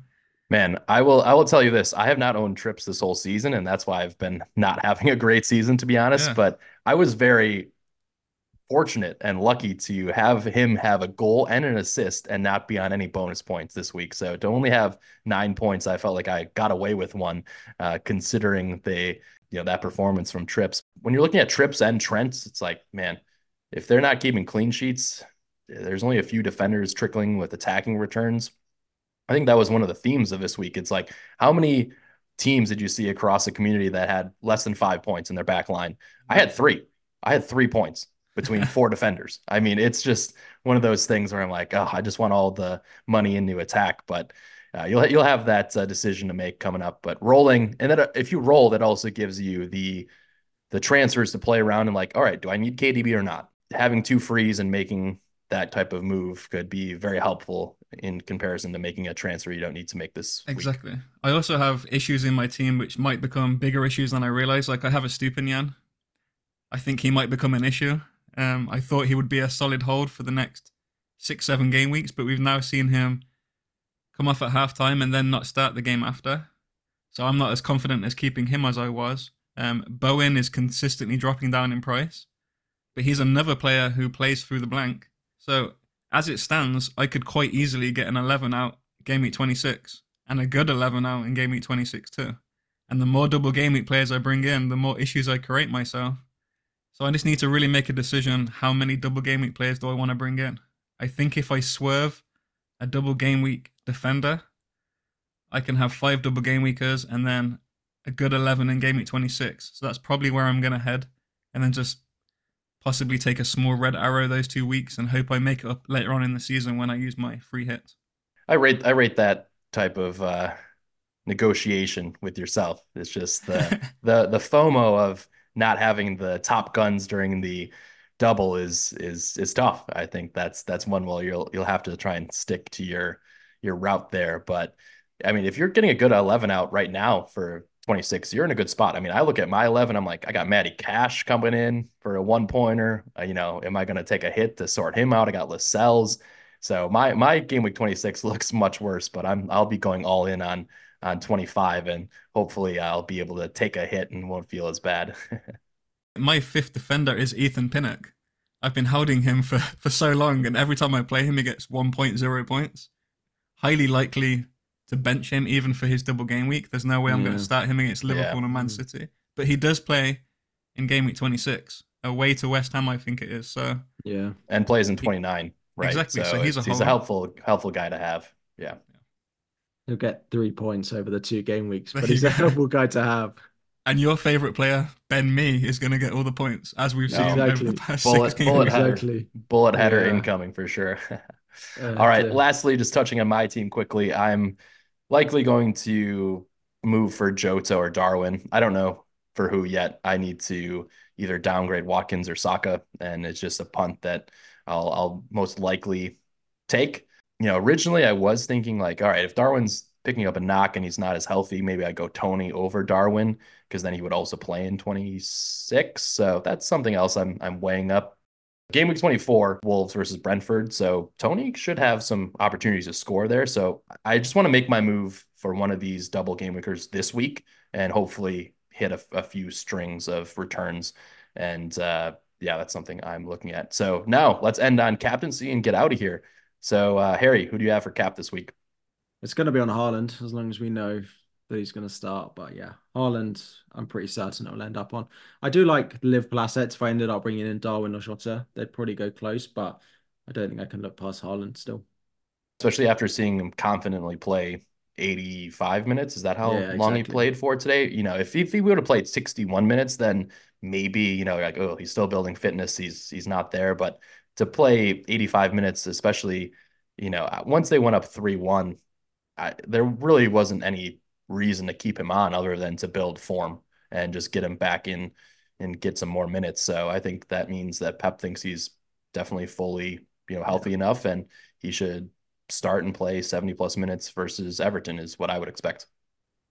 Speaker 1: Man, I will I will tell you this. I have not owned trips this whole season, and that's why I've been not [LAUGHS] having a great season, to be honest. Yeah. But I was very fortunate and lucky to have him have a goal and an assist and not be on any bonus points this week. So to only have nine points, I felt like I got away with one, uh, considering the you know that performance from trips. When you're looking at trips and Trents, it's like, man, if they're not keeping clean sheets, there's only a few defenders trickling with attacking returns I think that was one of the themes of this week. It's like, how many teams did you see across the community that had less than five points in their back line? I had three. I had three points between four defenders. I mean, it's just one of those things where I'm like, oh, I just want all the money into attack. But uh, you'll you'll have that uh, decision to make coming up. But rolling, and then uh, if you roll, that also gives you the the transfers to play around and like, all right, do I need KDB or not? Having two frees and making that type of move could be very helpful in comparison to making a transfer you don't need to make this
Speaker 2: exactly week. i also have issues in my team which might become bigger issues than i realize like i have a Estupiñán i think he might become an issue um, i thought he would be a solid hold for the next six seven game weeks but we've now seen him come off at halftime and then not start the game after so i'm not as confident as keeping him as i was um, bowen is consistently dropping down in price but he's another player who plays through the blank so as it stands, I could quite easily get an 11 out game week 26 and a good 11 out in game week 26 too. And the more double game week players I bring in, the more issues I create myself. So I just need to really make a decision how many double game week players do I want to bring in. I think if I swerve a double game week defender, I can have five double game weekers and then a good 11 in game week 26. So that's probably where I'm going to head. And then just possibly take a small red arrow those two weeks and hope I make it up later on in the season when I use my free hits.
Speaker 1: I rate I rate that type of uh, negotiation with yourself. It's just the [LAUGHS] the the FOMO of not having the top guns during the double is is is tough. I think that's that's one well you'll you'll have to try and stick to your your route there. But I mean, if you're getting a good 11 out right now for 26, you're in a good spot. I mean, I look at my 11, I'm like, I got Matty Cash coming in for a one pointer. Uh, you know, am I going to take a hit to sort him out? I got Lascelles. So my my game week 26 [LAUGHS] looks much worse, but I'm I'll be going all in on on 25 and hopefully I'll be able to take a hit and won't feel as bad. [LAUGHS]
Speaker 2: my fifth defender is Ethan Pinnock. I've been holding him for for so long and every time I play him he gets 1.0 points. Highly likely to bench him even for his double game week. There's no way I'm going to start him against Liverpool yeah. and Man mm. City. But he does play in game week 26. away to West Ham, I think it is. So
Speaker 3: yeah,
Speaker 1: and plays in 29, right?
Speaker 2: Exactly. So, so he's a
Speaker 1: he's a helpful helpful guy to have. Yeah.
Speaker 3: He'll get three points over the two game weeks, but he's a helpful guy to have.
Speaker 2: And your favorite player, Ben Mee, is going to get all the points, as we've no, seen exactly. over the past bullet, six games.
Speaker 1: Bullet header, exactly. bullet header yeah. incoming for sure. [LAUGHS] uh, all right. Lastly, just touching on my team quickly, I'm likely going to move for Jota or Darwin. I don't know for who yet. I need to either downgrade Watkins or Saka, and it's just a punt that I'll, I'll most likely take. You know, originally I was thinking like, all right, if Darwin's picking up a knock and he's not as healthy, maybe I go Toney over Darwin because then he would also play in 26. So that's something else I'm I'm weighing up. Game week 24, Wolves versus Brentford. So Toney should have some opportunities to score there. So I just want to make my move for one of these double game weekers this week and hopefully hit a, a few strings of returns. And uh, yeah, that's something I'm looking at. So now let's end on captaincy and get out of here. So uh, Harry, who do you have for cap this week?
Speaker 3: It's going to be on Haaland as long as we know that he's going to start. But yeah, Haaland, I'm pretty certain it'll end up on. I do like Liverpool assets. If I ended up bringing in Darwin or Jota, they'd probably go close. But I don't think I can look past Haaland still.
Speaker 1: Especially after seeing him confidently play 85 minutes. Is that how yeah, long he played for today? You know, if, if he would have played 61 minutes, then maybe, you know, like, oh, he's still building fitness. He's he's not there. But to play 85 minutes, especially, you know, uh, once they went up 3-1, there really wasn't any reason to keep him on other than to build form and just get him back in and get some more minutes. So I think that means that Pep thinks he's definitely fully, you know, healthy enough and he should start and play 70 plus minutes versus Everton is what I would expect.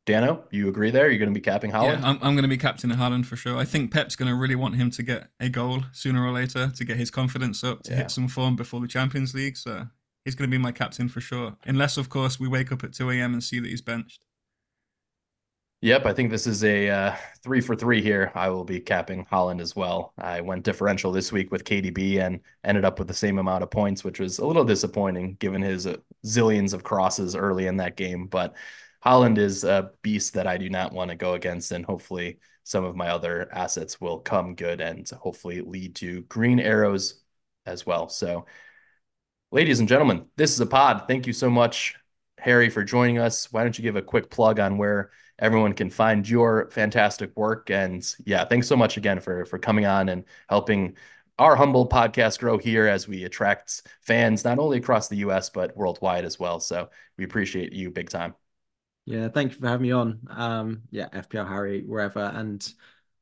Speaker 1: Dano, you agree there? You're going to be capping Haaland?
Speaker 2: Yeah, I'm, I'm going to be captaining Haaland for sure. I think Pep's going to really want him to get a goal sooner or later to get his confidence up, to yeah. hit some form before the Champions League. So he's going to be my captain for sure. Unless, of course, we wake up at 2 a.m. and see that he's benched.
Speaker 1: Yep, I think this is a uh, three for three here. I will be capping Haaland as well. I went differential this week with KDB and ended up with the same amount of points, which was a little disappointing given his uh, zillions of crosses early in that game. But Haaland is a beast that I do not want to go against, and hopefully some of my other assets will come good and hopefully lead to green arrows as well. So ladies and gentlemen, this is a pod. Thank you so much, Harry, for joining us. Why don't you give a quick plug on where everyone can find your fantastic work? And yeah, thanks so much again for for coming on and helping our humble podcast grow here as we attract fans not only across the US but worldwide as well. So we appreciate you big time.
Speaker 3: Yeah, thank you for having me on. Um, yeah, FPL Harry wherever and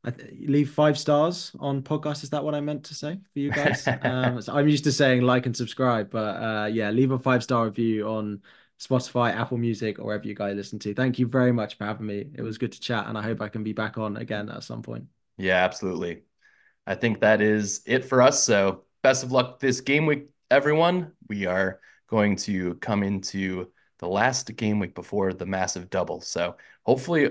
Speaker 3: I leave five stars on podcast. Is that what I meant to say for you guys? [LAUGHS] um, so I'm used to saying like and subscribe, but uh, yeah, leave a five star review on Spotify, Apple Music, or wherever you guys listen to. Thank you very much for having me. It was good to chat, and I hope I can be back on again at some point.
Speaker 1: Yeah, absolutely. I think that is it for us. So best of luck this game week, everyone. We are going to come into the last game week before the massive double. So hopefully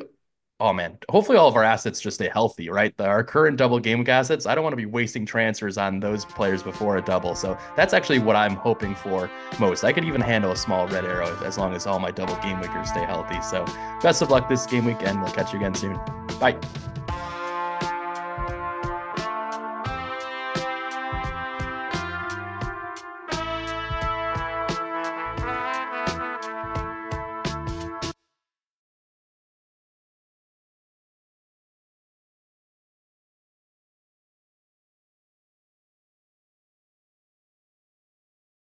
Speaker 1: oh man, hopefully all of our assets just stay healthy, right? Our current double game week assets, I don't want to be wasting transfers on those players before a double. So that's actually what I'm hoping for most. I could even handle a small red arrow as long as all my double game weekers stay healthy. So best of luck this game week, and we'll catch you again soon. Bye.